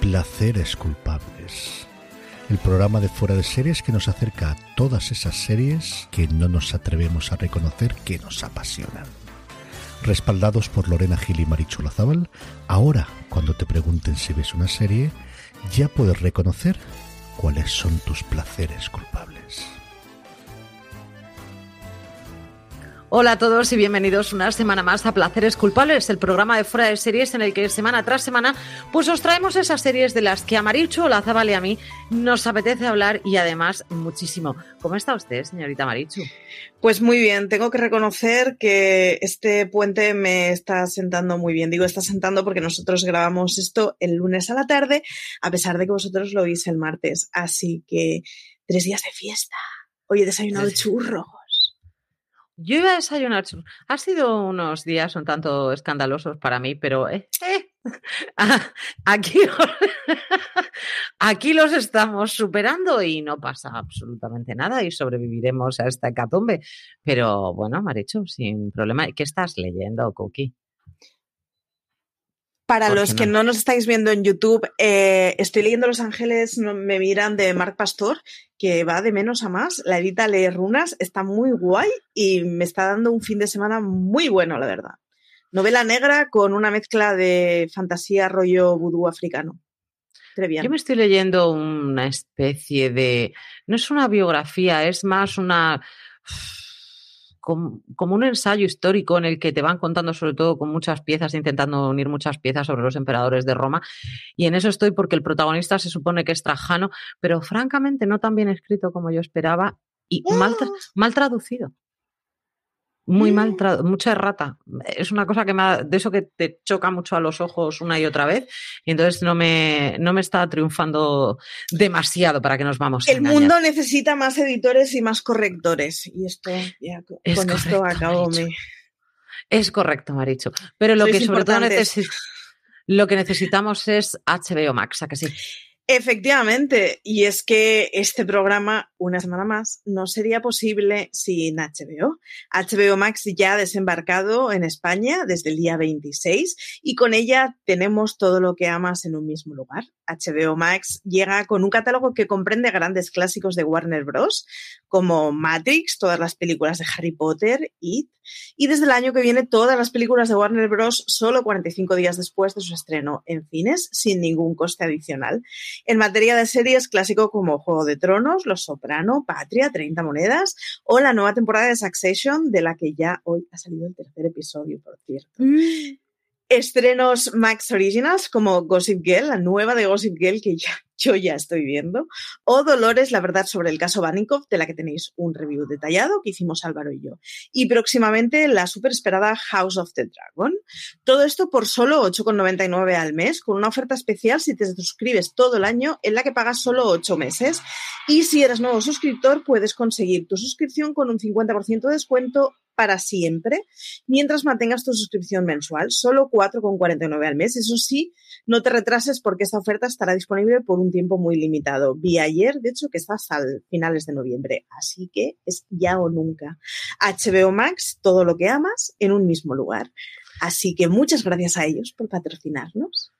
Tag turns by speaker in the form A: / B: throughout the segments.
A: Placeres culpables. El programa de fuera de series que nos acerca a todas esas series que no nos atrevemos a reconocer que nos apasionan. Respaldados por Lorena Gil y Marichu Lazábal, ahora cuando te pregunten si ves una serie, ya puedes reconocer cuáles son tus placeres culpables.
B: Hola a todos y bienvenidos una semana más a Placeres Culpables, el programa de fuera de series en el que semana tras semana pues os traemos esas series de las que a Marichu, la Zabal y a mí nos apetece hablar y además muchísimo. ¿Cómo está usted, señorita Marichu?
C: Pues muy bien, tengo que reconocer que este puente me está sentando muy bien. Digo, está sentando porque nosotros grabamos esto el lunes a la tarde, a pesar de que vosotros lo oís el martes. Así que tres días de fiesta. Hoy he desayunado churro.
B: Yo iba a desayunar churros. Ha sido unos días un tanto escandalosos para mí, pero eh, eh, aquí, aquí los estamos superando y no pasa absolutamente nada y sobreviviremos a esta hecatombe. Pero bueno, Maricho, sin problema. ¿Qué estás leyendo, Cookie?
C: Para los que no nos estáis viendo en YouTube, eh, estoy leyendo Los Ángeles me miran de Marc Pastor, que va de menos a más. La edita lee runas, está muy guay y me está dando un fin de semana muy bueno, la verdad. Novela negra con una mezcla de fantasía rollo vudú africano.
B: Yo me estoy leyendo una especie de. No es una biografía, es más una como, un ensayo histórico en el que te van contando sobre todo con muchas piezas, intentando unir muchas piezas sobre los emperadores de Roma. Y en eso estoy porque el protagonista se supone que es Trajano, pero francamente no tan bien escrito como yo esperaba y mal, ¡Ah! mal traducido muy mal, mm. mucha errata. Es una cosa que me de eso que te choca mucho a los ojos una y otra vez, y entonces no me, no me está triunfando demasiado para que nos vamos.
C: El mundo necesita más editores y más correctores, y esto, ya, con esto acabo me...
B: Es correcto, Maricho. Pero lo que sobre todo lo que necesitamos es HBO Max, ¿a que sí?
C: Efectivamente, y es que este programa, una semana más, no sería posible sin HBO. HBO Max ya ha desembarcado en España desde el día 26 y con ella tenemos todo lo que amas en un mismo lugar. HBO Max llega con un catálogo que comprende grandes clásicos de Warner Bros., como Matrix, todas las películas de Harry Potter, It, y desde el año que viene todas las películas de Warner Bros. solo 45 días después de su estreno en cines, sin ningún coste adicional. En materia de series, clásico como Juego de Tronos, Los Soprano, Patria, 30 monedas o la nueva temporada de Succession, de la que ya hoy ha salido el tercer episodio, por cierto. Mm. Estrenos Max Originals como Gossip Girl, la nueva de Gossip Girl que yo ya estoy viendo, o Dolores, la verdad sobre el caso Vanikov, de la que tenéis un review detallado que hicimos Álvaro y yo. Y próximamente la super esperada House of the Dragon. Todo esto por solo 8,99 al mes, con una oferta especial si te suscribes todo el año, en la que pagas solo 8 meses. Y si eres nuevo suscriptor, puedes conseguir tu suscripción con un 50% de descuento para siempre mientras mantengas tu suscripción mensual, solo 4,49 al mes. Eso sí, no te retrases porque esta oferta estará disponible por un tiempo muy limitado. Vi ayer, de hecho, que está hasta finales de noviembre, así que es ya o nunca. HBO Max, todo lo que amas en un mismo lugar. Así que muchas gracias a ellos por patrocinarnos.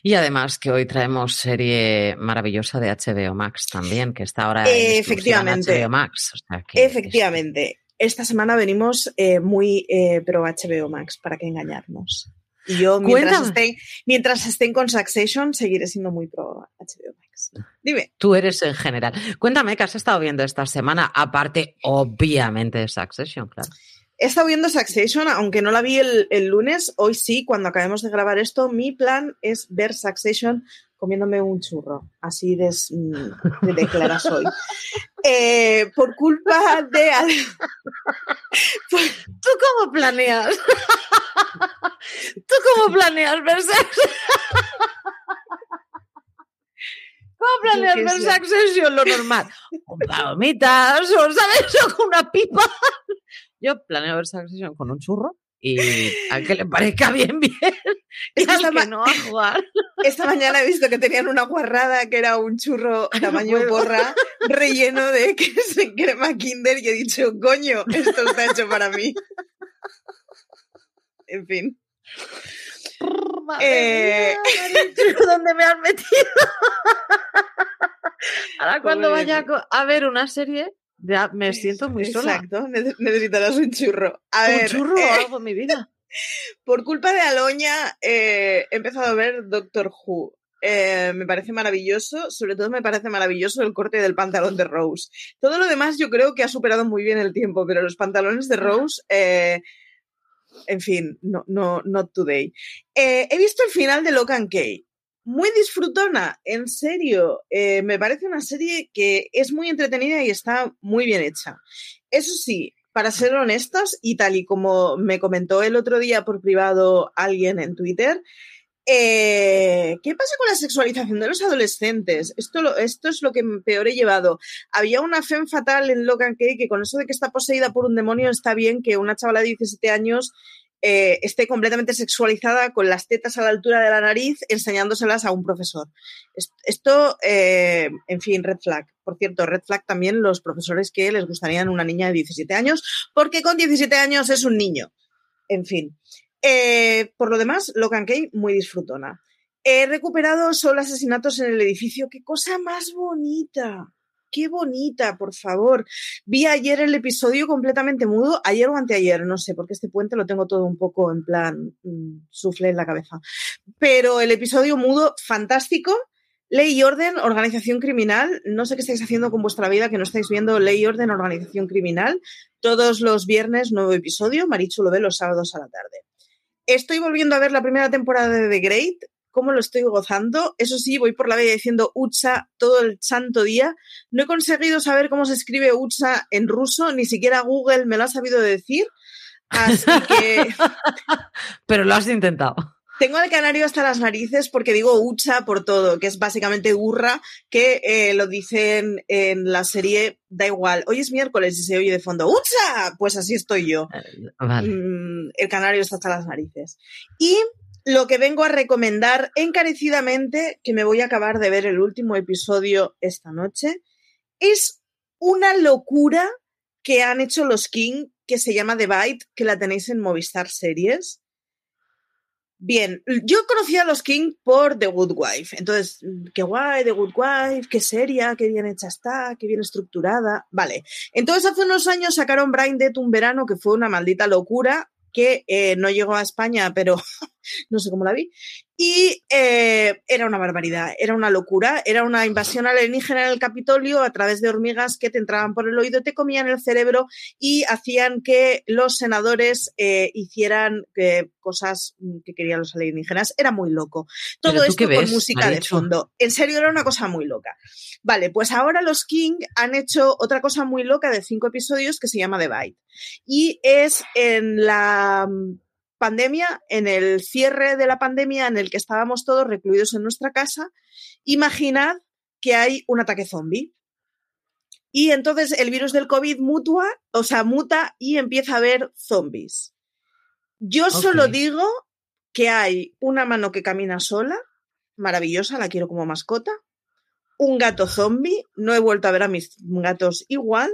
B: Y además que hoy traemos serie maravillosa de HBO Max también, que está ahora en
C: Efectivamente.
B: HBO Max.
C: Efectivamente esta semana venimos eh, muy eh, pro HBO Max, para que engañarnos. Y yo, mientras estén, mientras estén con Succession, seguiré siendo muy pro HBO Max. Dime.
B: Tú eres en general. Cuéntame qué has estado viendo esta semana, aparte, obviamente, de Succession, claro.
C: He estado viendo Succession, aunque no la vi el, el, lunes, hoy sí, cuando acabemos de grabar esto, mi plan es ver Succession comiéndome un churro, así de, mm, de, clara soy. Eh, por culpa de...
B: ¿Tú cómo planeas? ¿Tú cómo planeas ver ¿Cómo planeas ver Succession? Lo normal. Con palomitas, o ¿sabes? O con una pipa. Yo planeo ver Succession con un churro y a que le parezca bien, bien. Esta, no a jugar.
C: esta mañana he visto que tenían una guarrada que era un churro tamaño porra relleno de queso en crema Kinder y he dicho, coño, esto está hecho para mí. En fin.
B: Madre eh... ¿dónde me has metido? Ahora cuando vaya a ver una serie, ya me siento muy sola.
C: Exacto, necesitarás un churro.
B: un churro o eh, algo en mi vida.
C: Por culpa de Aloña eh, he empezado a ver Doctor Who. Eh, me parece maravilloso, sobre todo me parece maravilloso el corte del pantalón de Rose. Todo lo demás yo creo que ha superado muy bien el tiempo, pero los pantalones de Rose, eh, en fin, no, no, not today. he visto el final de Locan Key. Muy disfrutona, en serio. me parece una serie que es muy entretenida y está muy bien hecha. Eso sí, para ser honestos, y tal y como me comentó el otro día por privado alguien en Twitter, eh, ¿Qué pasa con la sexualización de los adolescentes? Esto, esto es lo que peor he llevado. Había una fe fatal en Logan Kay que con eso de que está poseída por un demonio está bien que una chavala de 17 años eh, esté completamente sexualizada con las tetas a la altura de la nariz enseñándoselas a un profesor. Esto, eh, en fin, red flag. Por cierto, red flag también los profesores que les gustarían una niña de 17 años, porque con 17 años es un niño. En fin. Eh, por lo demás, Logan Kay, muy disfrutona. He recuperado solo asesinatos en el edificio. ¡Qué cosa más bonita! Qué bonita, por favor. Vi ayer el episodio completamente mudo, ayer o anteayer, no sé, porque este puente lo tengo todo un poco en plan mm, sufle en la cabeza. Pero el episodio mudo, fantástico. Ley y orden, organización criminal. No sé qué estáis haciendo con vuestra vida que no estáis viendo Ley y orden, organización criminal. Todos los viernes, nuevo episodio. Marichu lo ve los sábados a la tarde. Estoy volviendo a ver la primera temporada de The Great cómo lo estoy gozando. Eso sí, voy por la vida diciendo Utsa todo el santo día. No he conseguido saber cómo se escribe Utsa en ruso, ni siquiera Google me lo ha sabido decir. Así que.
B: Pero lo has intentado.
C: Tengo al canario hasta las narices porque digo Utsa por todo, que es básicamente burra, que eh, lo dicen en la serie, da igual, hoy es miércoles y se oye de fondo, ¡Utsa! Pues así estoy yo. Eh, mm, el canario está hasta las narices. Y lo que vengo a recomendar encarecidamente, que me voy a acabar de ver el último episodio esta noche, es una locura que han hecho los King, que se llama The Bite, que la tenéis en Movistar Series. Bien, yo conocía a los King por The Good Wife. Entonces, qué guay, The Good Wife, qué seria, qué bien hecha está, qué bien estructurada. Vale. Entonces, hace unos años sacaron Brain Dead un verano que fue una maldita locura que eh, no llegó a España, pero no sé cómo la vi. Y eh, era una barbaridad, era una locura, era una invasión alienígena en el Capitolio a través de hormigas que te entraban por el oído, te comían el cerebro y hacían que los senadores eh, hicieran cosas que querían los alienígenas. Era muy loco. Todo esto con música de fondo. En serio, era una cosa muy loca. Vale, pues ahora los King han hecho otra cosa muy loca de cinco episodios que se llama The Bite. Y es en la pandemia, en el cierre de la pandemia en el que estábamos todos recluidos en nuestra casa, imaginad que hay un ataque zombie. Y entonces el virus del COVID mutua, o sea, muta y empieza a haber zombies. Yo solo digo que hay una mano que camina sola, maravillosa, la quiero como mascota, un gato zombie, no he vuelto a ver a mis gatos igual,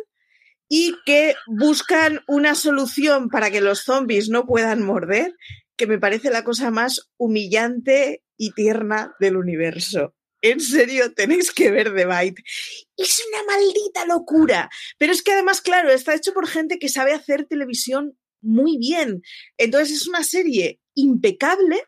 C: y que buscan una solución para que los zombies no puedan morder, que me parece la cosa más humillante y tierna del universo. En serio, tenéis que ver The Bite. Es una maldita locura. Pero es que además, claro, está hecho por gente que sabe hacer televisión muy bien. Entonces es una serie impecable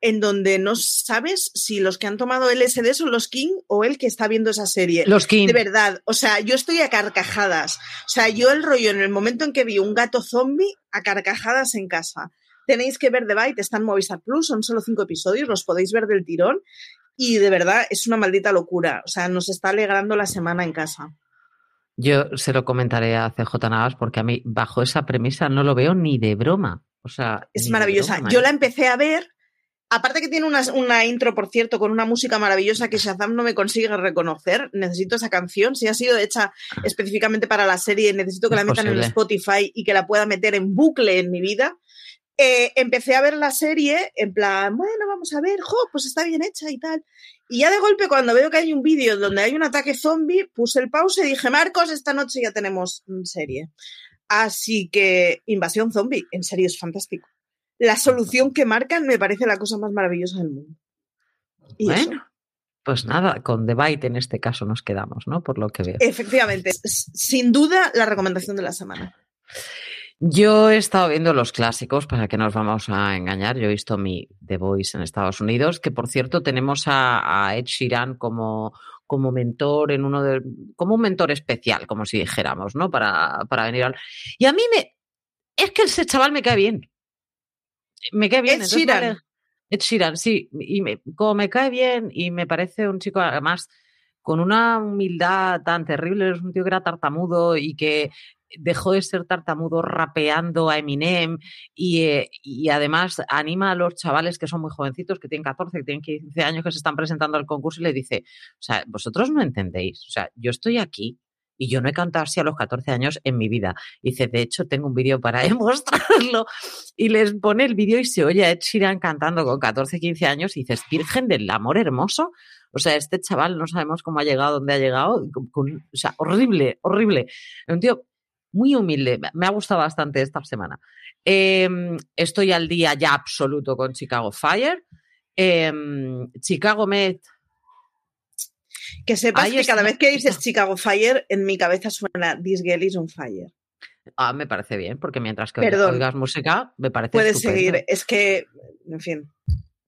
C: en donde no sabes si los que han tomado LSD son los King o el que está viendo esa serie.
B: Los King.
C: De verdad, o sea, yo estoy a carcajadas. O sea, yo el rollo en el momento en que vi un gato zombie, a carcajadas en casa. Tenéis que ver The Bite, está en Movistar Plus, son solo cinco episodios, los podéis ver del tirón. Y de verdad es una maldita locura. O sea, nos está alegrando la semana en casa.
B: Yo se lo comentaré a CJ Navas porque a mí, bajo esa premisa, no lo veo ni de broma. O sea,
C: es maravillosa. yo la empecé a ver Aparte que tiene una, intro, por cierto, con una música maravillosa que Shazam no me consigue reconocer. Necesito esa canción. Si ha sido hecha específicamente para la serie, necesito que la metan en Spotify y que la pueda meter en bucle en mi vida. Eh, empecé a ver la serie en plan, bueno, vamos a ver, jo, pues está bien hecha y tal. Y ya de golpe, cuando veo que hay un vídeo donde hay un ataque zombie, puse el pause y dije, Marcos, esta noche ya tenemos serie. Así que, Invasión Zombie, en serio es fantástico. La solución que marcan me parece la cosa más maravillosa del mundo.
B: bueno, pues nada, con Debate en este caso nos quedamos, ¿no? Por lo que veo.
C: Efectivamente, sin duda la recomendación de la semana.
B: Yo he estado viendo los clásicos, para que nos vamos a engañar. Yo he visto mi The Voice en Estados Unidos, que por cierto tenemos a, Ed Sheeran como, como mentor en uno de, como un mentor especial, como si dijéramos, ¿no? Para, para venir al. Y a mí me. Es que ese chaval me cae bien. Me cae bien.
C: Ed Sheeran.
B: Ed Sheeran, sí. Y me, como me cae bien y me parece un chico, además, con una humildad tan terrible, es un tío que era tartamudo y que dejó de ser tartamudo rapeando a Eminem eh, y, además anima a los chavales que son muy jovencitos, que tienen 14, que tienen 15 años, que se están presentando al concurso y le dice, o sea, vosotros no entendéis, o sea, yo estoy aquí y yo no he cantado así a los 14 años en mi vida. dice, de hecho, tengo un vídeo para demostrarlo. Y les pone el vídeo y se oye a Ed Sheeran cantando con 14, 15 años y dices, Virgen del amor hermoso. O sea, este chaval no sabemos cómo ha llegado, dónde ha llegado. o sea, horrible, horrible. Un tío muy humilde. Me ha gustado bastante esta semana. Em, estoy al día ya absoluto con Chicago Fire. Em, Chicago Med.
C: Que sepas que cada vez que dices Chicago Fire, en mi cabeza suena This Girl is on Fire.
B: Ah, me parece bien, porque mientras que oigas música, me parece
C: Puedes seguir, es que, en fin.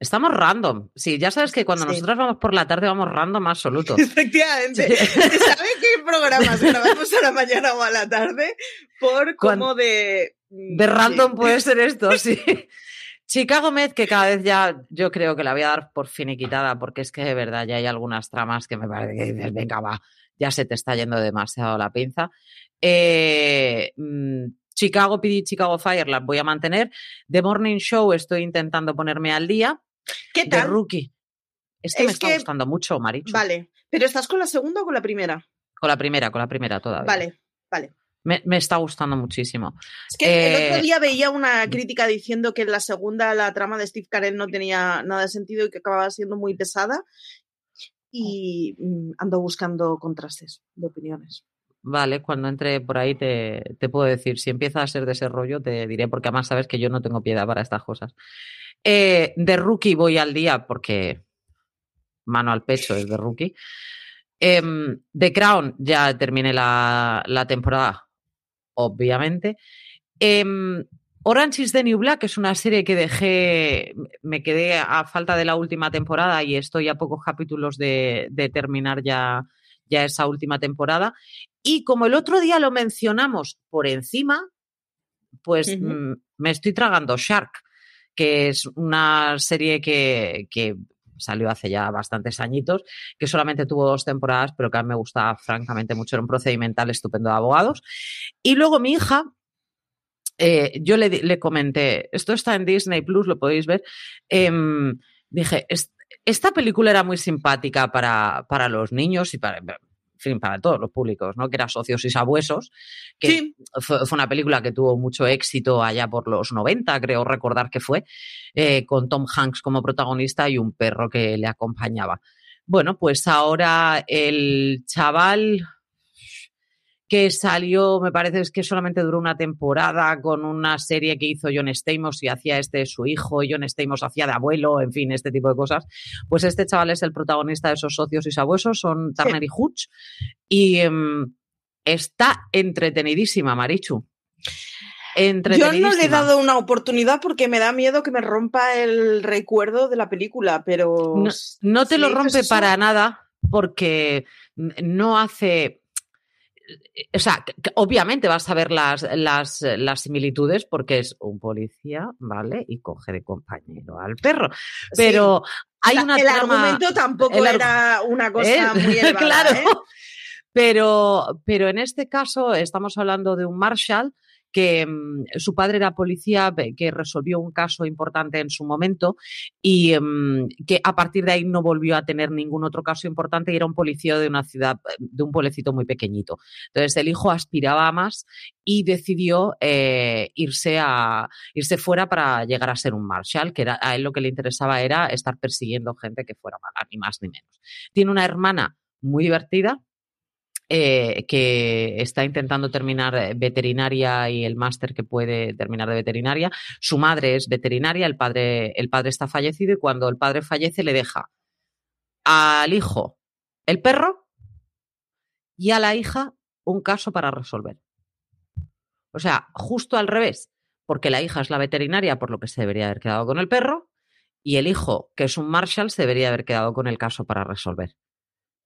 B: Estamos random. Sí, ya sabes que cuando nosotros vamos por la tarde vamos random absoluto.
C: Efectivamente. ¿Sabes qué programas grabamos a la mañana o a la tarde? Por cómo de...
B: De random puede ser esto, sí. Chicago Med, que cada vez ya yo creo que la voy a dar por finiquitada, porque es que de verdad ya hay algunas tramas que me parece que dices, venga, va, ya se te está yendo demasiado la pinza. Eh, mm, Chicago PD, Chicago Fire las voy a mantener. The Morning Show estoy intentando ponerme al día.
C: ¿Qué tal?
B: Rookie. Es que me está gustando mucho, Marichu.
C: Vale. ¿Pero estás con la segunda o con la primera?
B: Con la primera, con la primera todavía.
C: Vale, vale.
B: Me, está gustando muchísimo.
C: Es que el otro eh, día veía una crítica diciendo que en la segunda la trama de Steve Carell no tenía nada de sentido y que acababa siendo muy pesada. Y mm, ando buscando contrastes de opiniones.
B: Vale, cuando entre por ahí te, te, puedo decir. Si empieza a ser de ese rollo, te diré, porque además sabes que yo no tengo piedad para estas cosas. Eh, de rookie voy al día porque mano al pecho es de rookie. Eh, The Crown ya terminé la, temporada, obviamente. Em, Orange is the New Black es una serie que dejé, me quedé a falta de la última temporada y estoy a pocos capítulos de, terminar ya, ya esa última temporada. Y como el otro día lo mencionamos por encima, pues mm, me estoy tragando Shark que es una serie que, salió hace ya bastantes añitos, que solamente tuvo dos temporadas, pero que a mí me gustaba francamente mucho, era un procedimental estupendo de abogados. Y luego mi hija, eh, yo le, comenté, esto está en Disney Plus, lo podéis ver, em, dije, esta película era muy simpática para, para los niños y para, fin, para todos los públicos, ¿no? Que era Socios y Sabuesos, que fue, una película que tuvo mucho éxito allá por los 90, creo recordar que fue, eh, con Tom Hanks como protagonista y un perro que le acompañaba. Bueno, pues ahora el chaval, que salió, me parece es que solamente duró una temporada con una serie que hizo John Stamos y hacía este su hijo, y John Stamos hacía de abuelo, en fin, este tipo de cosas. Pues este chaval es el protagonista de esos socios y sabuesos, son Turner y Hutch, y em, está entretenidísima, Marichu.
C: Yo no le he dado una oportunidad porque me da miedo que me rompa el recuerdo de la película, pero...
B: No, te lo rompe para nada porque no hace o sea, obviamente vas a ver las, las, las, similitudes porque es un policía, ¿vale? Y coge de compañero al perro. Pero hay una
C: El argumento tampoco era una cosa muy elevada, Claro. ¿eh?
B: Pero, pero en este caso estamos hablando de un Marshall que mm, su padre era policía, que resolvió un caso importante en su momento y mm, que a partir de ahí no volvió a tener ningún otro caso importante y era un policía de una ciudad, de un pueblecito muy pequeñito. Entonces el hijo aspiraba a más y decidió eh, irse, a, irse fuera para llegar a ser un marshal, que era, a él lo que le interesaba era estar persiguiendo gente que fuera mala, ni más ni menos. Tiene una hermana muy divertida, eh, que está intentando terminar eh, veterinaria y el máster que puede terminar de veterinaria. Su madre es veterinaria, el padre, el padre está fallecido y cuando el padre fallece le deja al hijo el perro y a la hija un caso para resolver. O sea, justo al revés, porque la hija es la veterinaria, por lo que se debería haber quedado con el perro, y el hijo, que es un Marshall, se debería haber quedado con el caso para resolver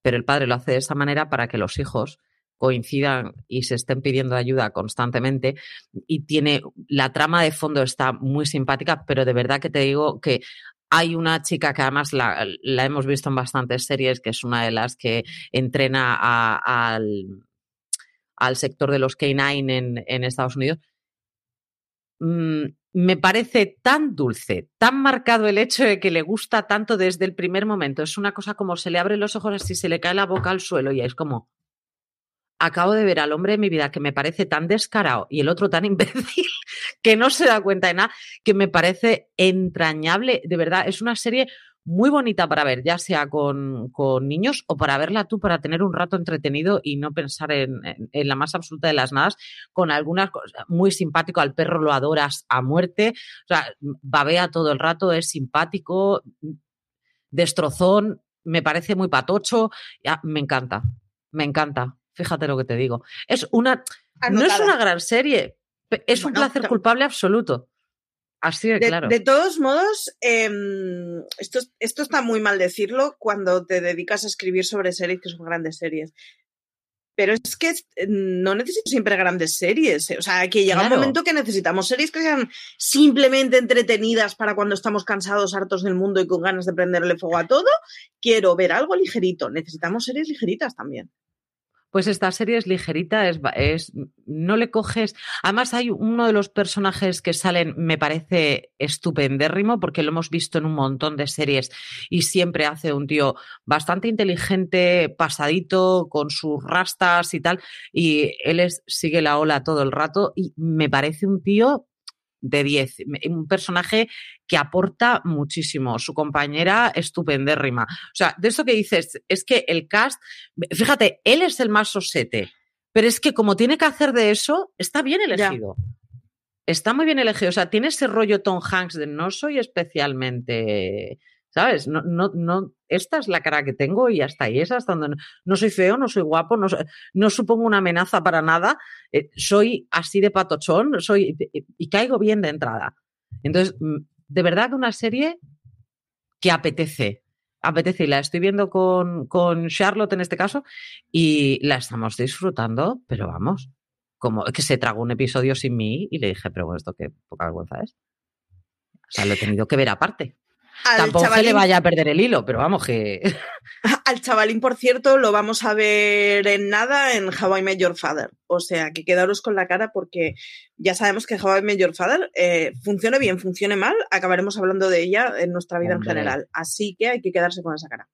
B: pero el padre lo hace de esa manera para que los hijos coincidan y se estén pidiendo ayuda constantemente y tiene la trama de fondo está muy simpática, pero de verdad que te digo que hay una chica que además la, hemos visto en bastantes series, que es una de las que entrena al, al, sector de los K9 en, en Estados Unidos. Me parece tan dulce, tan marcado el hecho de que le gusta tanto desde el primer momento. Es una cosa como se le abren los ojos así, se le cae la boca al suelo y es como, acabo de ver al hombre de mi vida que me parece tan descarado y el otro tan imbécil que no se da cuenta de nada, que me parece entrañable. De verdad, es una serie muy bonita para ver, ya sea con, niños o para verla tú, para tener un rato entretenido y no pensar en, la más absoluta de las nadas, con algunas cosas muy simpático, al perro lo adoras a muerte, o sea, babea todo el rato, es simpático, destrozón, me parece muy patocho, ya, me encanta, me encanta, fíjate lo que te digo. Es una, no es una gran serie, es un placer culpable absoluto. Así de, claro.
C: De, todos modos, em, esto, esto está muy mal decirlo cuando te dedicas a escribir sobre series que son grandes series. Pero es que no necesito siempre grandes series. Eh, o sea, que llega un momento que necesitamos series que sean simplemente entretenidas para cuando estamos cansados, hartos del mundo y con ganas de prenderle fuego a todo. Quiero ver algo ligerito. Necesitamos series ligeritas también.
B: Pues esta serie es ligerita, es, es, no le coges. Además, hay uno de los personajes que salen, me parece estupendérrimo, porque lo hemos visto en un montón de series y siempre hace un tío bastante inteligente, pasadito, con sus rastas y tal. Y él es, sigue la ola todo el rato y me parece un tío de 10. Un personaje que aporta muchísimo. Su compañera estupendérrima. O sea, de eso que dices, es que el cast, fíjate, él es el más sosete, pero es que como tiene que hacer de eso, está bien elegido. Está muy bien elegido. O sea, tiene ese rollo Tom Hanks de no soy especialmente ¿Sabes? No, no, no, esta es la cara que tengo y hasta ahí es hasta donde no, soy feo, no soy guapo, no, no supongo una amenaza para nada, eh, soy así de patochón, soy y, caigo bien de entrada. Entonces, mm, de verdad una serie que apetece, apetece y la estoy viendo con, con Charlotte en este caso y la estamos disfrutando, pero vamos, como que se tragó un episodio sin mí y le dije, pero bueno, esto qué poca vergüenza es. O sea, lo he tenido que ver aparte. Tampoco chavalín, le vaya a perder el hilo, pero vamos que.
C: Al chavalín, por cierto, lo vamos a ver en nada en How I Met Your Father. O sea, que quedaros con la cara porque ya sabemos que How I Met Your Father eh, funcione bien, funcione mal, acabaremos hablando de ella en nuestra vida en general. Así que hay que quedarse con esa cara.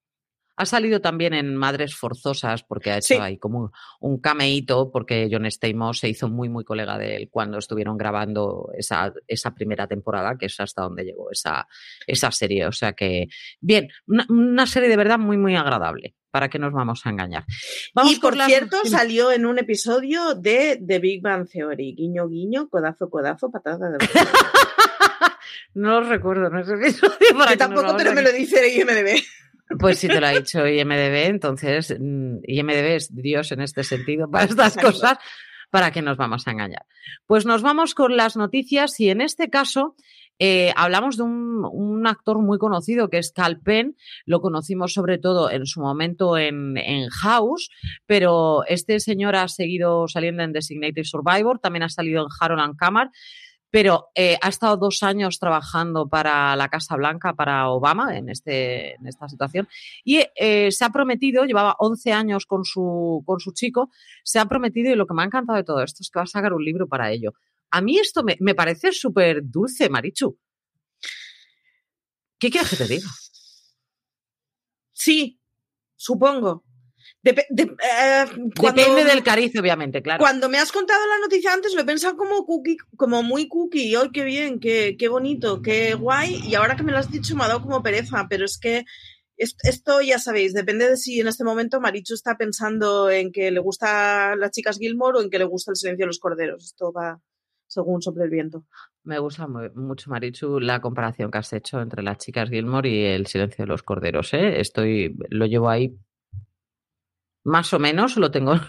B: Ha salido también en Madres Forzosas porque ha hecho ahí como un cameíto porque John Stamos se hizo muy, muy colega de él cuando estuvieron grabando esa, esa primera temporada, que es hasta donde llegó esa, esa serie. O sea que, bien, una, serie de verdad muy, muy agradable. ¿Para qué nos vamos a engañar?
C: y por cierto, salió en un episodio de The Big Bang Theory. Guiño, guiño, codazo, codazo, patada de...
B: no lo recuerdo, no es episodio.
C: Para tampoco, pero me lo dice IMDB.
B: Pues si te lo ha dicho IMDB, entonces mm, IMDB es Dios en este sentido para estas cosas, para que nos vamos a engañar. Pues nos vamos con las noticias y en este caso eh, hablamos de un, actor muy conocido que es Cal Penn, lo conocimos sobre todo en su momento en, en, House, pero este señor ha seguido saliendo en Designated Survivor, también ha salido en Harold and Camar pero eh, ha estado dos años trabajando para la Casa Blanca, para Obama, en, este, en esta situación, y eh, se ha prometido, llevaba 11 años con su, con su chico, se ha prometido, y lo que me ha encantado de todo esto es que va a sacar un libro para ello. A mí esto me, me parece súper dulce, Marichu. ¿Qué quieres que te diga?
C: Sí, supongo.
B: Eh, Depende del cariz, obviamente, claro.
C: Cuando me has contado la noticia antes, lo he pensado como cookie, como muy cookie. ¡Ay, qué bien! Qué, qué bonito! ¡Qué guay! Y ahora que me lo has dicho, me ha dado como pereza. Pero es que Esto ya sabéis, depende de si en este momento Marichu está pensando en que le gusta las chicas Gilmore o en que le gusta el silencio de los corderos. Esto va según sobre el viento.
B: Me gusta mucho, Marichu, la comparación que has hecho entre las chicas Gilmore y el silencio de los corderos. ¿eh? Estoy, lo llevo ahí más o menos, lo tengo.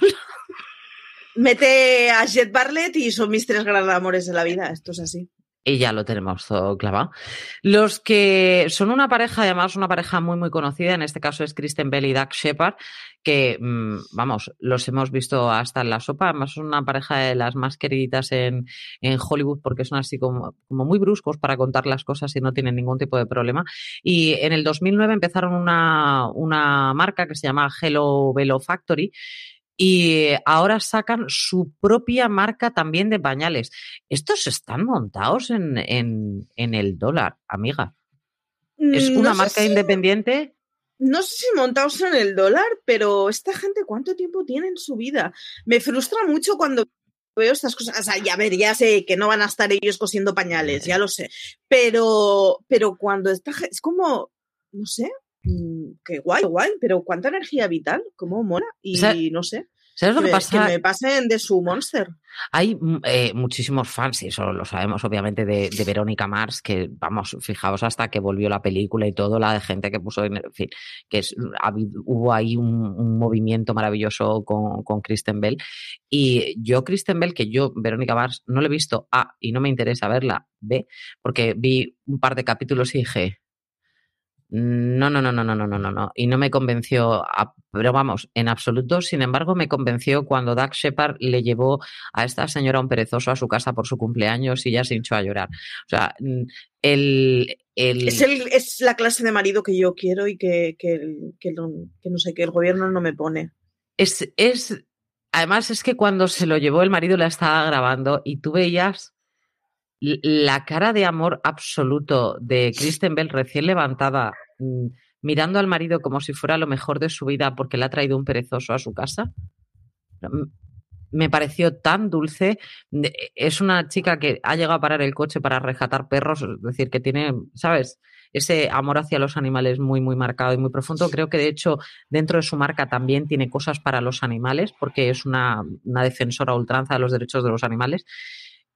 C: Mete a Jet Barlett y son mis tres grandes amores de la vida. Esto es así.
B: Y ya lo tenemos todo clavado. Los que son una pareja, además una pareja muy, muy conocida, en este caso es Kristen Bell y Doug Shepard, que, mm, vamos, los hemos visto hasta en la sopa, además son una pareja de las más queridas en, Hollywood porque son así como, como, muy bruscos para contar las cosas y no tienen ningún tipo de problema. Y en el 2009 empezaron una, una marca que se llama Hello Velo Factory y ahora sacan su propia marca también de pañales. Estos están montados en, el dólar, amiga. ¿Es mm, una marca independiente?
C: No sé si montados en el dólar, pero esta gente, ¿cuánto tiempo tiene en su vida? Me frustra mucho cuando veo estas cosas. O sea, ya ver, ya sé que no van a estar ellos cosiendo pañales, ya lo sé. Pero, pero cuando esta gente, es como, no sé, Mm, qué guay, guay, pero cuánta energía vital, cómo mola. Y no sé.
B: ¿Sabes lo que, pasa?
C: Que me pasen de su monster.
B: Hay mm, eh, muchísimos fans, y eso lo sabemos obviamente, de, Verónica Mars, que vamos, fijaos hasta que volvió la película y todo, la de gente que puso, en fin, que es, hubo ahí un, movimiento maravilloso con, con, Kristen Bell. Y yo, Kristen Bell, que yo, Verónica Mars, no le he visto A y no me interesa verla B, porque vi un par de capítulos y dije, no, no, no, no, no, no, no, no, Y no me convenció, pero vamos, en absoluto. Sin embargo, me convenció cuando Doug Shepard le llevó a esta señora un perezoso a su casa por su cumpleaños y ya se hinchó a llorar. O sea, mm, el.
C: Es, la clase de marido que yo quiero y que, que, que, no, sé, que el gobierno no me pone.
B: Es, es, además es que cuando se lo llevó el marido la estaba grabando y tú veías la cara de amor absoluto de Kristen Bell recién levantada, mm, mirando al marido como si fuera lo mejor de su vida porque le ha traído un perezoso a su casa, me pareció tan dulce. Es una chica que ha llegado a parar el coche para rescatar perros, es decir, que tiene, ¿sabes? Ese amor hacia los animales muy, muy marcado y muy profundo. Creo que de hecho dentro de su marca también tiene cosas para los animales porque es una, una defensora ultranza de los derechos de los animales.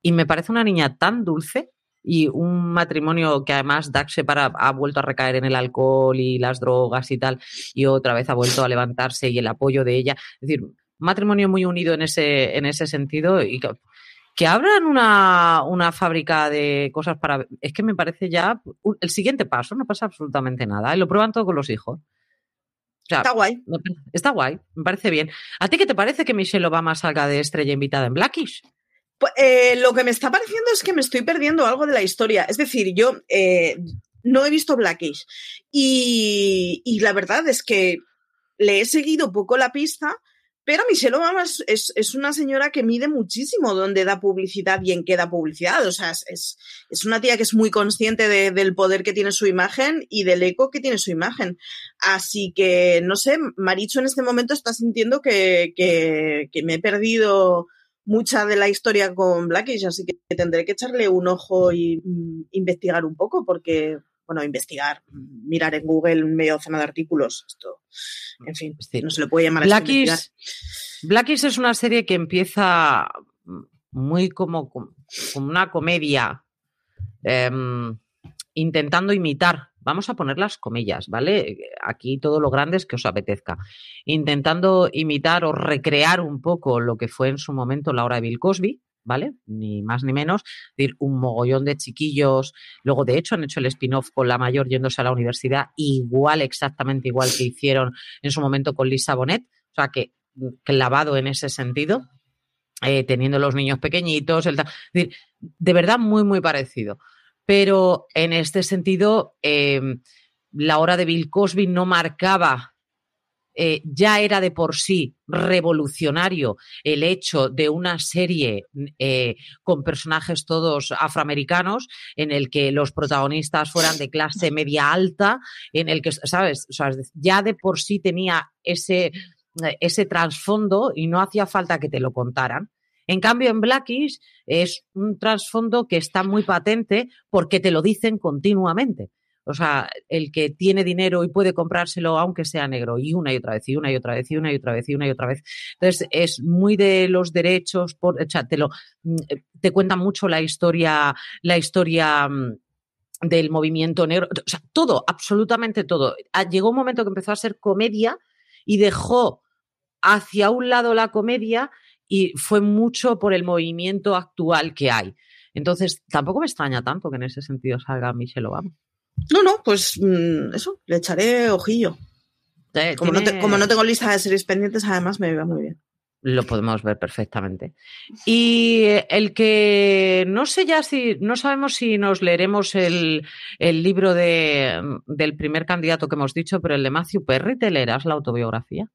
B: Y me parece una niña tan dulce y un matrimonio que además Dax para, ha vuelto a recaer en el alcohol y las drogas y tal, y otra vez ha vuelto a levantarse y el apoyo de ella. Es decir, un matrimonio muy unido en ese, en ese sentido y que, abran una, una, fábrica de cosas para... Es que me parece ya el siguiente paso, no pasa absolutamente nada. Y lo prueban todo con los hijos.
C: está guay.
B: Está guay, me parece bien. ¿A ti qué te parece que Michelle Obama salga de estrella invitada en Blackish?
C: Pues, eh, lo que me está pareciendo es que me estoy perdiendo algo de la historia. Es decir, yo eh, no he visto Blackish y, y, la verdad es que le he seguido poco la pista, pero Michelle Obama es, es, una señora que mide muchísimo dónde da publicidad y en qué da publicidad. O sea, es, es una tía que es muy consciente del poder que tiene su imagen y del eco que tiene su imagen. Así que, no sé, Maricho en este momento está sintiendo que, que, que me he perdido mucha de la historia con Blackish, así que tendré que echarle un ojo y mm, investigar un poco, porque, bueno, investigar, mirar en Google medio docena de artículos, esto, en fin, no se le puede llamar
B: Blackish, Blackish es una serie que empieza muy como, como una comedia, em, intentando imitar vamos a poner las comillas, ¿vale? Aquí todo lo grande es que os apetezca. Intentando imitar o recrear un poco lo que fue en su momento la hora de Bill Cosby, ¿vale? Ni más ni menos. Es decir, un mogollón de chiquillos. Luego, de hecho, han hecho el spin-off con la mayor yéndose a la universidad, igual, exactamente igual que hicieron en su momento con Lisa Bonet. O sea, que clavado en ese sentido. Eh, teniendo los niños pequeñitos, es decir, de verdad muy, muy parecido. Pero en este sentido, em, la hora de Bill Cosby no marcaba, eh, ya era de por sí revolucionario el hecho de una serie eh, con personajes todos afroamericanos, en el que los protagonistas fueran de clase media alta, en el que, ¿sabes? ya de por sí tenía ese, ese trasfondo y no hacía falta que te lo contaran. En cambio, en Blackish es un trasfondo que está muy patente porque te lo dicen continuamente. O sea, el que tiene dinero y puede comprárselo aunque sea negro, y una y otra vez, y una y otra vez, y una y otra vez, y una y otra vez. Entonces, es muy de los derechos, por, te, lo, mm, te cuenta mucho la historia, la historia mm, del movimiento negro, o sea, todo, absolutamente todo. Ah, llegó un momento que empezó a ser comedia y dejó hacia un lado la comedia y fue mucho por el movimiento actual que hay. Entonces, tampoco me extraña tanto que en ese sentido salga Michelle Obama.
C: No, no, pues mm, eso, le echaré ojillo. Eh, como, no como, no tengo lista de series pendientes, además me va muy bien.
B: Lo podemos ver perfectamente. Y el que no sé ya si, no sabemos si nos leeremos el, el libro de, del primer candidato que hemos dicho, pero el de Matthew Perry, ¿te leerás la autobiografía?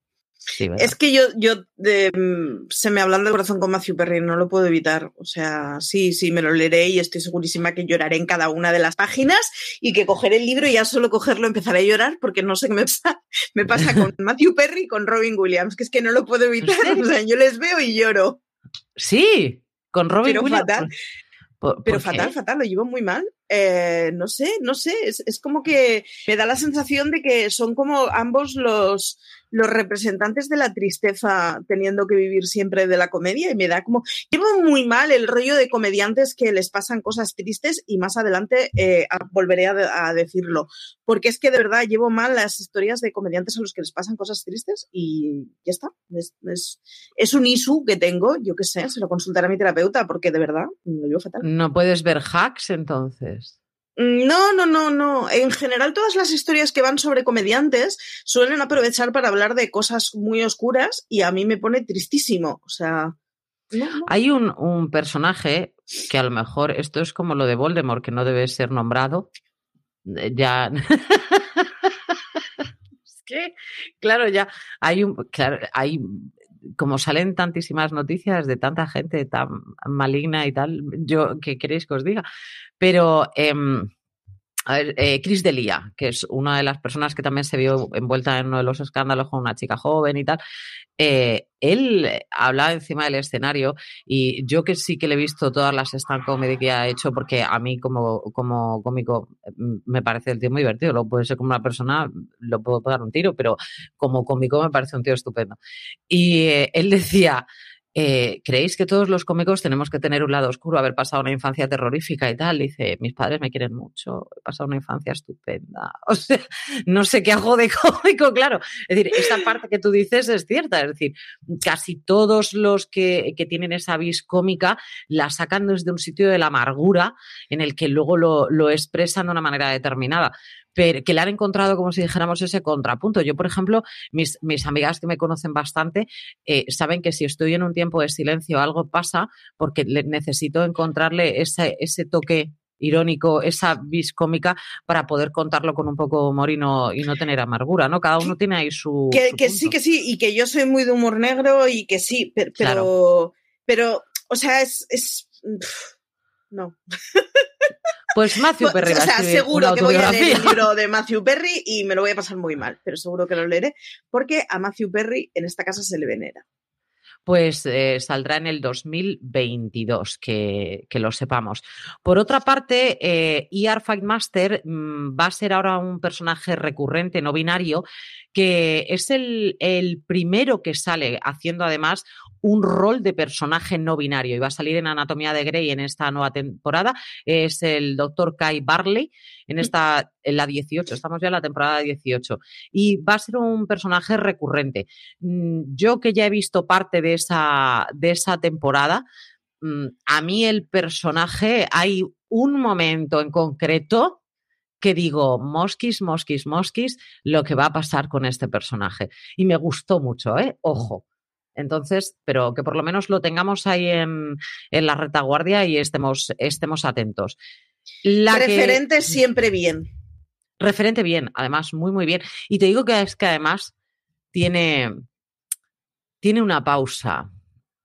C: Es que yo, yo mm, se me hablan del corazón con Matthew Perry, no lo puedo evitar. O sea, sí, sí, me lo leeré y estoy segurísima que lloraré en cada una de las páginas y que cogeré el libro y ya solo cogerlo empezaré a llorar porque no sé qué me pasa, me pasa con Matthew Perry y con Robin Williams, que es que no lo puedo evitar. O sea, yo les veo y lloro.
B: Sí, con Robin
C: Pero
B: Williams.
C: Fatal. pero fatal, fatal, lo llevo muy mal. Eh, no sé, no sé, es, es, como que me da la sensación de que son como ambos los, los representantes de la tristeza teniendo que vivir siempre de la comedia y me da como, llevo muy mal el rollo de comediantes que les pasan cosas tristes y más adelante eh, volveré a, decirlo, porque es que de verdad llevo mal las historias de comediantes a los que les pasan cosas tristes y ya está, es, es, un isu que tengo, yo qué sé, se lo consultaré a mi terapeuta porque de verdad lo llevo fatal.
B: No puedes ver hacks entonces.
C: No, no, no, no. En general, todas las historias que van sobre comediantes suelen aprovechar para hablar de cosas muy oscuras y a mí me pone tristísimo. O sea.
B: Hay un, personaje que a lo mejor esto es como lo de Voldemort, que no debe ser nombrado. Eh, ya. es que, claro, ya hay un. Claro, hay como salen tantísimas noticias de tanta gente tan maligna y tal, yo, ¿qué queréis que os diga? Pero, em, a ver, eh, Chris Delia, que es una de las personas que también se vio envuelta en uno de los escándalos con una chica joven y tal, eh, él hablaba encima del escenario y yo que sí que le he visto todas las stand comedy que ha hecho, porque a mí como, como cómico mm, me parece el tío muy divertido, lo puede ser como una persona, lo puedo pegar un tiro, pero como cómico me parece un tío estupendo. Y eh, él decía, eh, ¿creéis que todos los cómicos tenemos que tener un lado oscuro, haber pasado una infancia terrorífica y tal? Dice, mis padres me quieren mucho, he pasado una infancia estupenda. O sea, no sé qué hago de cómico, claro. Es decir, esta parte que tú dices es cierta, es decir, casi todos los que, tienen esa vis cómica la sacan desde un sitio de la amargura en el que luego lo, lo expresan de una manera determinada que le han encontrado, como si dijéramos, ese contrapunto. Yo, por ejemplo, mis, mis amigas que me conocen bastante eh, saben que si estoy en un tiempo de silencio algo pasa porque necesito encontrarle ese, ese toque irónico, esa vis cómica para poder contarlo con un poco de humor y no, y no tener amargura, ¿no? Cada uno tiene ahí su...
C: Que, sí, que sí, y que yo soy muy de humor negro y que sí, pero, pero, o sea, es... es no.
B: Pues Matthew Perry.
C: o sea, seguro que voy a leer el libro de Matthew Perry y me lo voy a pasar muy mal, pero seguro que lo leeré porque a Matthew Perry en esta casa se le venera
B: pues eh, saldrá en el 2022, que, que, lo sepamos. Por otra parte, eh, ER Fightmaster mm, va a ser ahora un personaje recurrente, no binario, que es el, el, primero que sale haciendo además un rol de personaje no binario y va a salir en Anatomía de Grey en esta nueva temporada. Es el doctor Kai Barley en esta, en la 18, estamos ya en la temporada 18 y va a ser un personaje recurrente. Mm, yo que ya he visto parte de esa, de esa temporada, mm, a mí el personaje, hay un momento en concreto que digo, mosquis, mosquis, mosquis, lo que va a pasar con este personaje. Y me gustó mucho, ¿eh? Ojo. Entonces, pero que por lo menos lo tengamos ahí en, la retaguardia y estemos, estemos atentos.
C: Referente siempre bien.
B: Referente bien, además, muy, muy bien. Y te digo que es que además tiene, tiene una pausa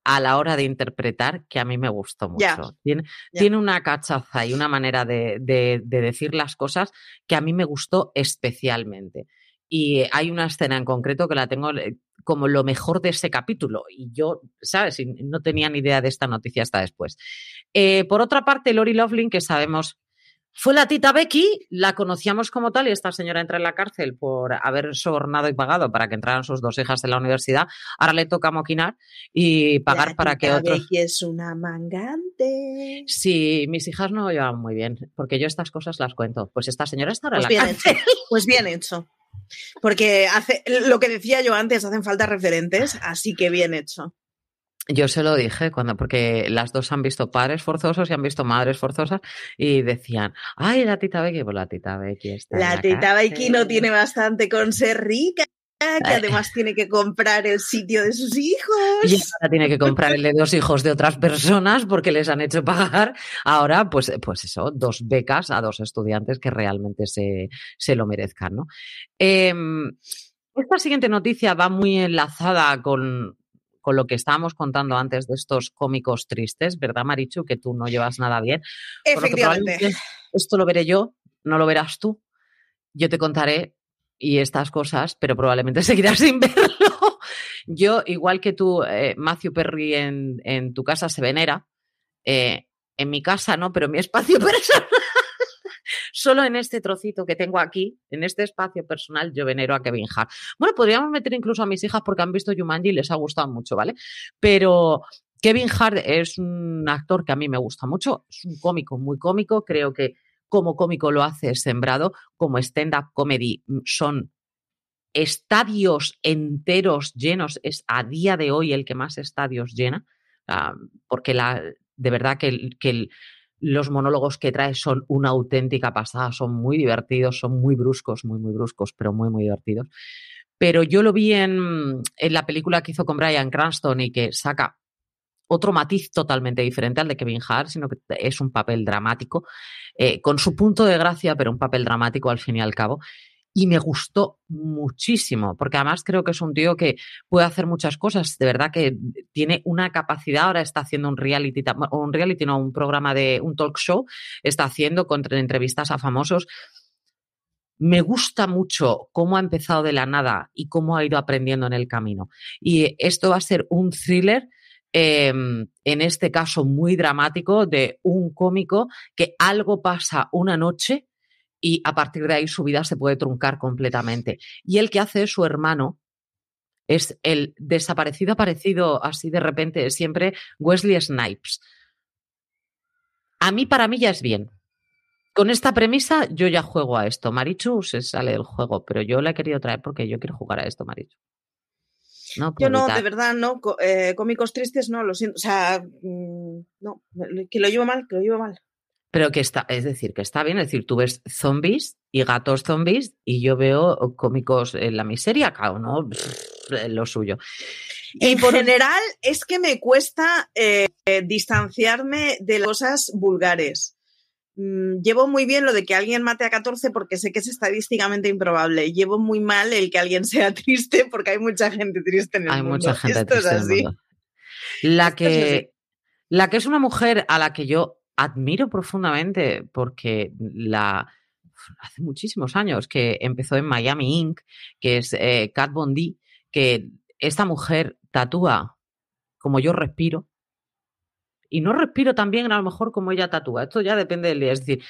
B: a la hora de interpretar que a mí me gustó mucho. tiene, tiene, una cachaza y una manera de, de, decir las cosas que a mí me gustó especialmente. Y hay una escena en concreto que la tengo como lo mejor de ese capítulo. Y yo, ¿sabes? No tenía ni idea de esta noticia hasta después. Eh, por otra parte, Lori Loughlin, que sabemos Fue la tita Becky, la conocíamos como tal y esta señora entra en la cárcel por haber sobornado y pagado para que entraran sus dos hijas en la universidad. Ahora le toca moquinar y pagar para que otros.
C: Becky es una mangante.
B: Sí, mis hijas no llevan muy bien, porque yo estas cosas las cuento. Pues esta señora está ahora
C: pues
B: en la cárcel.
C: Pues bien hecho. Porque hace lo que decía yo antes, hacen falta referentes, así que bien hecho.
B: Yo se lo dije cuando, porque las dos han visto padres forzosos y han visto madres forzosas y decían, ay, la tita Becky, pues la tita Becky está.
C: La, tita Becky no tiene bastante con ser rica que además tiene que comprar el sitio de sus hijos.
B: Y ahora tiene que comprar el de dos hijos de otras personas porque les han hecho pagar. Ahora, pues, pues eso, dos becas a dos estudiantes que realmente se, se lo merezcan, ¿no? Em, esta siguiente noticia va muy enlazada con, con lo que estábamos contando antes de estos cómicos tristes, ¿verdad, Marichu? Que tú no llevas nada bien.
C: Efectivamente.
B: Esto lo veré yo, no lo verás tú. Yo te contaré y estas cosas, pero probablemente seguirás sin verlo. Yo, igual que tú, eh, Matthew Perry en, en, tu casa se venera, eh, en mi casa no, pero mi espacio personal Solo en este trocito que tengo aquí, en este espacio personal, yo venero a Kevin Hart. Bueno, podríamos meter incluso a mis hijas porque han visto Jumanji y les ha gustado mucho, ¿vale? Pero Kevin Hart es un actor que a mí me gusta mucho, es un cómico muy cómico, creo que como cómico lo hace sembrado, como stand-up comedy mm, son estadios enteros llenos, es a día de hoy el que más estadios llena, ah, porque la, de verdad que, los monólogos que trae son una auténtica pasada, son muy divertidos, son muy bruscos, muy, muy bruscos, pero muy, muy divertidos. Pero yo lo vi en, en la película que hizo con Brian Cranston y que saca otro matiz totalmente diferente al de Kevin Hart, sino que es un papel dramático, eh, con su punto de gracia, pero un papel dramático al fin y al cabo y me gustó muchísimo, porque además creo que es un tío que puede hacer muchas cosas, de verdad que tiene una capacidad, ahora está haciendo un reality, un reality, no, un programa de un talk show, está haciendo contra entrevistas a famosos. Me gusta mucho cómo ha empezado de la nada y cómo ha ido aprendiendo en el camino. Y esto va a ser un thriller em, en este caso muy dramático de un cómico que algo pasa una noche y a partir de ahí su vida se puede truncar completamente. Y el que hace su hermano es el desaparecido aparecido así de repente siempre Wesley Snipes. A mí, para mí ya es bien. Con esta premisa yo ya juego a esto. Marichu se sale del juego, pero yo la he querido traer porque yo quiero jugar a esto, Marichu.
C: No, yo no, de verdad, no. Eh, cómicos tristes, no, lo siento. O sea, mm, no, que lo llevo mal, que lo llevo mal
B: pero que está, es decir, que está bien, es decir, tú ves zombies y gatos zombies y yo veo cómicos en la miseria, claro, ¿no? lo suyo.
C: Y por general es que me cuesta eh, distanciarme de las cosas vulgares. Mm, llevo muy bien lo de que alguien mate a 14 porque sé que es estadísticamente improbable. Llevo muy mal el que alguien sea triste porque hay mucha gente triste en el
B: hay
C: mundo.
B: Hay mucha gente triste en el mundo. La que, la que es una mujer a la que yo admiro profundamente porque la hace muchísimos años que empezó en Miami Inc., que es eh, Kat Bondi, que esta mujer tatúa como yo respiro. Y no respiro tan bien a lo mejor como ella tatúa. Esto ya depende del día. Es decir,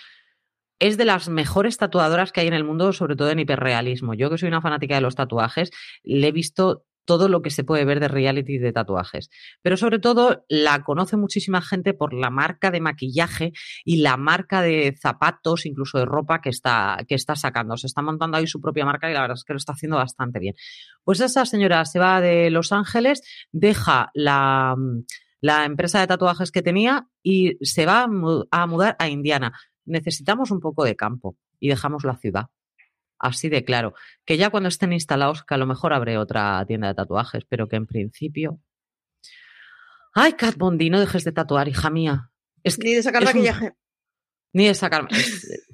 B: es de las mejores tatuadoras que hay en el mundo, sobre todo en hiperrealismo. Yo que soy una fanática de los tatuajes, le he visto todo lo que se puede ver de reality de tatuajes. Pero sobre todo la conoce muchísima gente por la marca de maquillaje y la marca de zapatos, incluso de ropa que está, que está sacando. Se está montando ahí su propia marca y la verdad es que lo está haciendo bastante bien. Pues esa señora se va de Los Ángeles, deja la, la empresa de tatuajes que tenía y se va a mudar a Indiana. Necesitamos un poco de campo y dejamos la ciudad así de claro. Que ya cuando estén instalados, que a lo mejor abre otra tienda de tatuajes, pero que en principio. Ay, Cat Bondi, no dejes de tatuar, hija mía.
C: ni de sacar maquillaje.
B: Ni de sacarme.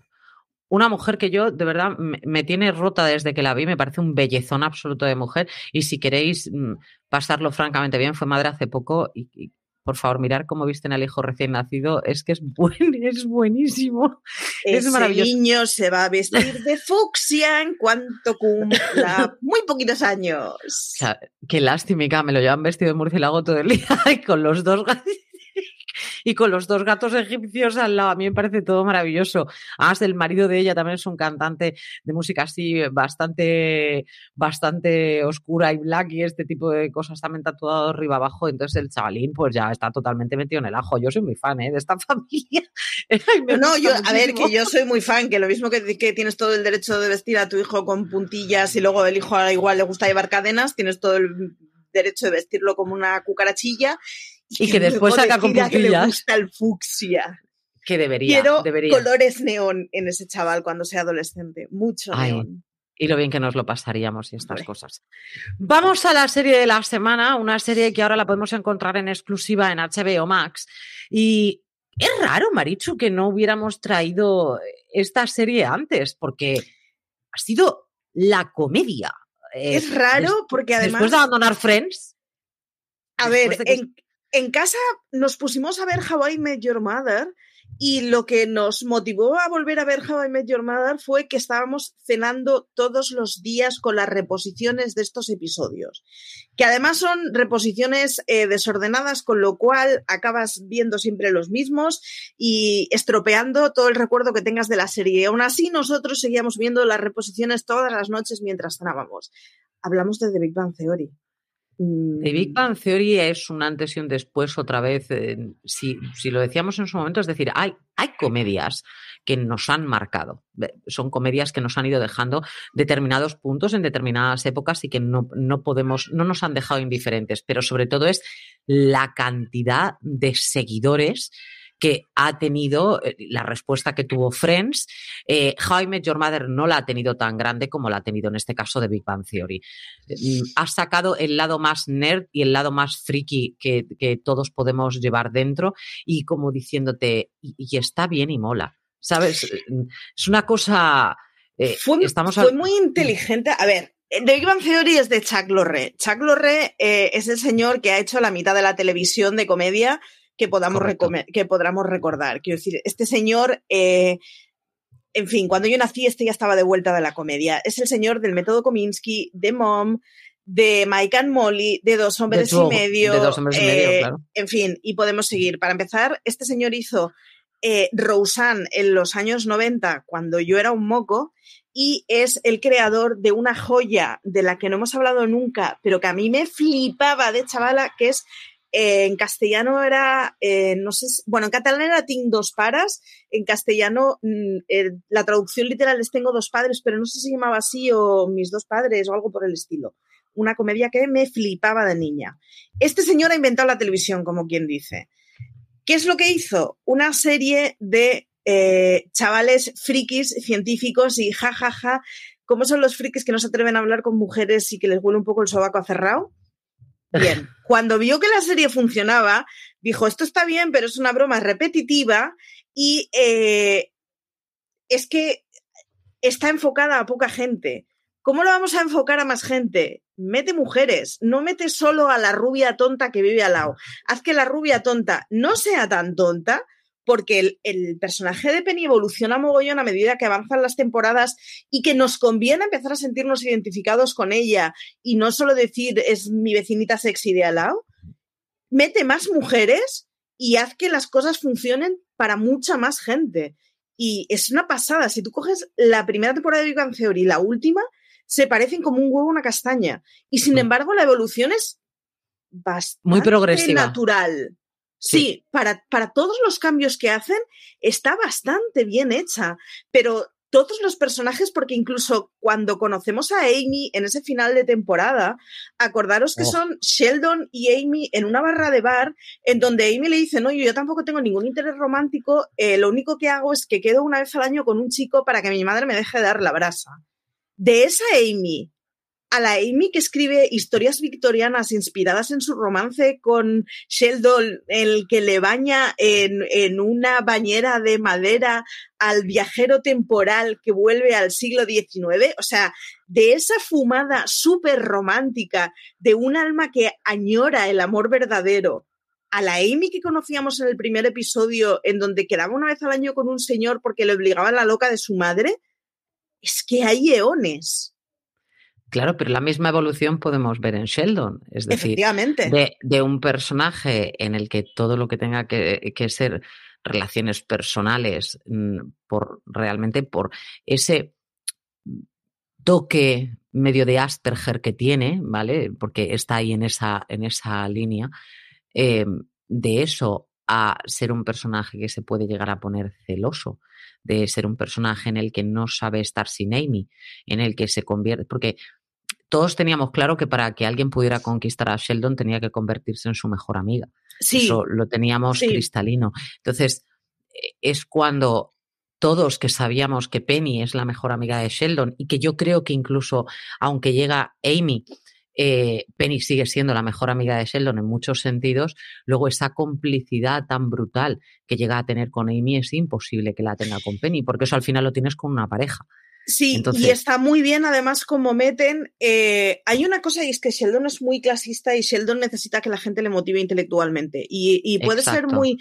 B: Una mujer que yo, de verdad, me, tiene rota desde que la vi, me parece un bellezón absoluto de mujer. Y si queréis mm, pasarlo francamente bien, fue madre hace poco y por favor, mirar cómo visten al hijo recién nacido, es que es, buen, es buenísimo.
C: Ese es maravilloso. niño se va a vestir de fucsia en cuanto cumpla muy poquitos años.
B: qué lástima, me lo llevan vestido de murciélago todo el día y con los dos y con los dos gatos egipcios al lado. A mí me parece todo maravilloso. Además, el marido de ella también es un cantante de música así bastante, bastante oscura y black y este tipo de cosas también tatuado arriba abajo. Entonces el chavalín pues ya está totalmente metido en el ajo. Yo soy muy fan ¿eh? de esta familia.
C: no, yo, a ver, que yo soy muy fan, que lo mismo que, que tienes todo el derecho de vestir a tu hijo con puntillas y luego el hijo igual le gusta llevar cadenas, tienes todo el derecho de vestirlo como una cucarachilla
B: y, que, después saca con puntillas. Que
C: le gusta el fucsia.
B: Que debería.
C: Quiero
B: debería.
C: colores neón en ese chaval cuando sea adolescente. Mucho neón.
B: Y lo bien que nos lo pasaríamos y estas cosas. Vamos a la serie de la semana, una serie que ahora la podemos encontrar en exclusiva en HBO Max. Y es raro, Marichu, que no hubiéramos traído esta serie antes, porque ha sido la comedia.
C: Es raro porque además.
B: Después de abandonar Friends.
C: A ver, en, en casa nos pusimos a ver How I Met Your Mother y lo que nos motivó a volver a ver How I Met Your Mother fue que estábamos cenando todos los días con las reposiciones de estos episodios, que además son reposiciones eh, desordenadas, con lo cual acabas viendo siempre los mismos y estropeando todo el recuerdo que tengas de la serie. Aún así, nosotros seguíamos viendo las reposiciones todas las noches mientras cenábamos. Hablamos de The Big Bang Theory.
B: The Big mm. Bang Theory es un antes y un después otra vez. si, lo decíamos en su momento, es decir, hay, hay comedias que nos han marcado. Son comedias que nos han ido dejando determinados puntos en determinadas épocas y que no, no podemos, no nos han dejado indiferentes. Pero sobre todo es la cantidad de seguidores que ha tenido eh, la respuesta que tuvo Friends. Eh, How Your Mother no la ha tenido tan grande como la ha tenido en este caso de Big Bang Theory. Mm, ha sacado el lado más nerd y el lado más friki que, todos podemos llevar dentro y como diciéndote, y, está bien y mola. ¿Sabes? Es una cosa...
C: Eh, fue, estamos fue muy inteligente. A ver, The Big Bang Theory es de Chuck Lorre. Chuck Lorre es el señor que ha hecho la mitad de la televisión de comedia que podamos, que podamos recordar. Quiero decir, este señor, eh, en fin, cuando yo nací, este ya estaba de vuelta de la comedia. Es el señor del método Kominsky, de Mom, de Mike and Molly, de Dos Hombres y Medio.
B: De Dos Hombres y Medio, eh, claro.
C: En fin, y podemos seguir. Para empezar, este señor hizo eh, Roseanne en los años 90, cuando yo era un moco, y es el creador de una joya de la que no hemos hablado nunca, pero que a mí me flipaba de chavala, que es eh, en castellano era, eh, no sé, bueno, en catalán era Ting dos paras, en castellano mm, la traducción literal es Tengo dos padres, pero no sé si llamaba así o Mis dos padres o algo por el estilo. Una comedia que me flipaba de niña. Este señor ha inventado la televisión, como quien dice. ¿Qué es lo que hizo? Una serie de eh, chavales frikis científicos y jajaja. Ja, ja, ¿Cómo son los frikis que no se atreven a hablar con mujeres y que les huele un poco el sobaco a cerrado? Bien, cuando vio que la serie funcionaba, dijo, esto está bien, pero es una broma repetitiva y eh, es que está enfocada a poca gente. ¿Cómo lo vamos a enfocar a más gente? Mete mujeres, no mete solo a la rubia tonta que vive al lado. Haz que la rubia tonta no sea tan tonta, porque el, personaje de Penny evoluciona mogollón a medida que avanzan las temporadas y que nos conviene empezar a sentirnos identificados con ella y no solo decir es mi vecinita sexy de al lado. Mete más mujeres y haz que las cosas funcionen para mucha más gente. Y es una pasada. Si tú coges la primera temporada de Big Bang Theory y la última, se parecen como un huevo a una castaña. Y sin mm. embargo, la evolución es bastante
B: Muy progresiva.
C: natural. Sí, para, para todos los cambios que hacen está bastante bien hecha, pero todos los personajes, porque incluso cuando conocemos a Amy en ese final de temporada, acordaros que oh. son Sheldon y Amy en una barra de bar, en donde Amy le dice, no, yo, tampoco tengo ningún interés romántico, eh, lo único que hago es que quedo una vez al año con un chico para que mi madre me deje dar la brasa. De esa Amy a la Amy que escribe historias victorianas inspiradas en su romance con Sheldon, el que le baña en, una bañera de madera al viajero temporal que vuelve al siglo XIX, o sea, de esa fumada súper romántica de un alma que añora el amor verdadero, a la Amy que conocíamos en el primer episodio, en donde quedaba una vez al año con un señor porque le obligaba a la loca de su madre, es que hay eones.
B: Claro, pero la misma evolución podemos ver en Sheldon. Es decir, de, de, un personaje en el que todo lo que tenga que, que ser relaciones personales, mm, por realmente por ese toque medio de Asperger que tiene, ¿vale? Porque está ahí en esa, en esa línea, eh, de eso a ser un personaje que se puede llegar a poner celoso, de ser un personaje en el que no sabe estar sin Amy, en el que se convierte, porque todos teníamos claro que para que alguien pudiera conquistar a Sheldon tenía que convertirse en su mejor amiga. Sí. Eso lo teníamos cristalino. Entonces, e, es cuando todos que sabíamos que Penny es la mejor amiga de Sheldon y que yo creo que incluso aunque llega Amy, eh, Penny sigue siendo la mejor amiga de Sheldon en muchos sentidos, luego esa complicidad tan brutal que llega a tener con Amy es imposible que la tenga con Penny, porque eso al final lo tienes con una pareja.
C: Sí, y está muy bien además como meten. Eh, hay una cosa y es que Sheldon es muy clasista y Sheldon necesita que la gente le motive intelectualmente. Y, puede ser muy,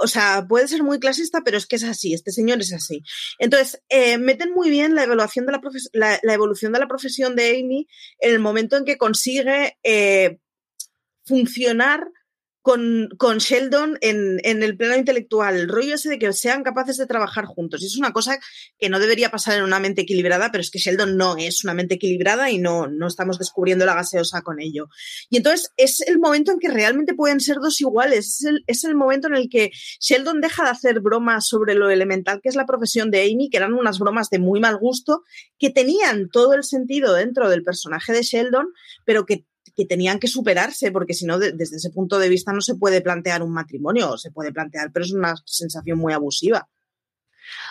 C: o sea, puede ser muy clasista, pero es que es así, este señor es así. Entonces, eh, meten muy bien la evaluación de la, la, evolución de la profesión de Amy en el momento en que consigue eh, funcionar con, con Sheldon en, en, el plano intelectual, el rollo ese de que sean capaces de trabajar juntos. Y es una cosa que no debería pasar en una mente equilibrada, pero es que Sheldon no es una mente equilibrada y no, no estamos descubriendo la gaseosa con ello. Y entonces es el momento en que realmente pueden ser dos iguales. Es el, es el momento en el que Sheldon deja de hacer bromas sobre lo elemental que es la profesión de Amy, que eran unas bromas de muy mal gusto, que tenían todo el sentido dentro del personaje de Sheldon, pero que que tenían que superarse, porque si no, desde ese punto de vista no se puede plantear un matrimonio, se puede plantear, pero es una sensación muy abusiva.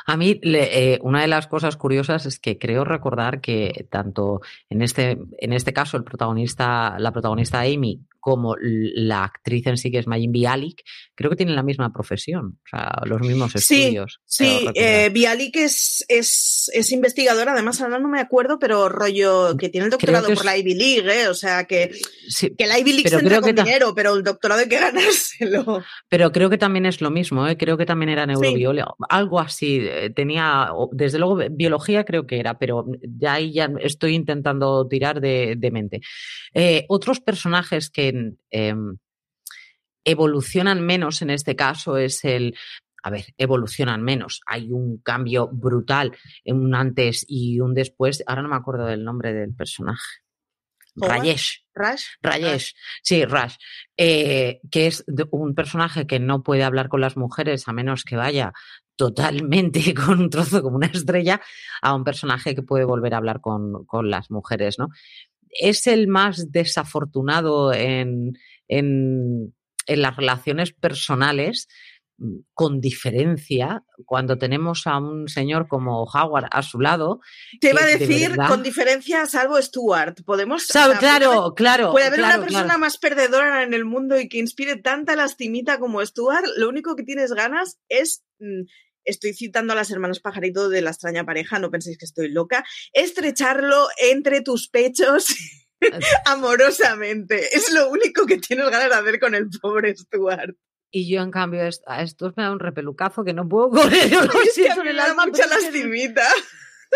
B: A mí, eh, una de las cosas curiosas es que creo recordar que tanto en este, en este caso el protagonista, la protagonista Amy, como la actriz en sí, que es Mayim Bialik, creo que tienen la misma profesión, o sea, los mismos estudios.
C: Sí, eh, Bialik es, es, es, investigadora, además ahora no me acuerdo, pero rollo que tiene el doctorado por la Ivy League, ¿eh? o sea, que, que la Ivy League se con dinero, pero el doctorado hay que ganárselo.
B: Pero creo que también es lo mismo, ¿eh? creo que también era neurobiólogo, algo así, eh, tenía, desde luego, biología creo que era, pero ya ahí ya estoy intentando tirar de, de mente. Otros personajes que Em, evolucionan menos en este caso es el, a ver, evolucionan menos. Hay un cambio brutal, en un antes y un después. Ahora no me acuerdo del nombre del personaje. Rayesh.
C: Rash.
B: Rayesh. Sí, Rash. Eh, que es un personaje que no puede hablar con las mujeres a menos que vaya totalmente con un trozo como una estrella a un personaje que puede volver a hablar con, con las mujeres, ¿no? Es el más desafortunado en, en, las relaciones personales, mm, con diferencia, cuando tenemos a un señor como Howard a su lado.
C: Te iba a decir, con diferencia, salvo Stuart. Podemos.
B: claro, claro.
C: Puede haber una persona más perdedora en el mundo y que inspire tanta lastimita como Stuart. Lo único que tienes ganas es mm, estoy citando a las hermanas pajarito de la extraña pareja, no penséis que estoy loca, estrecharlo entre tus pechos amorosamente. Es lo único que tienes ganas de hacer con el pobre Stuart.
B: Y yo, en cambio, a estos me da un repelucazo que no puedo correr. Yo
C: me da mucha lastimita.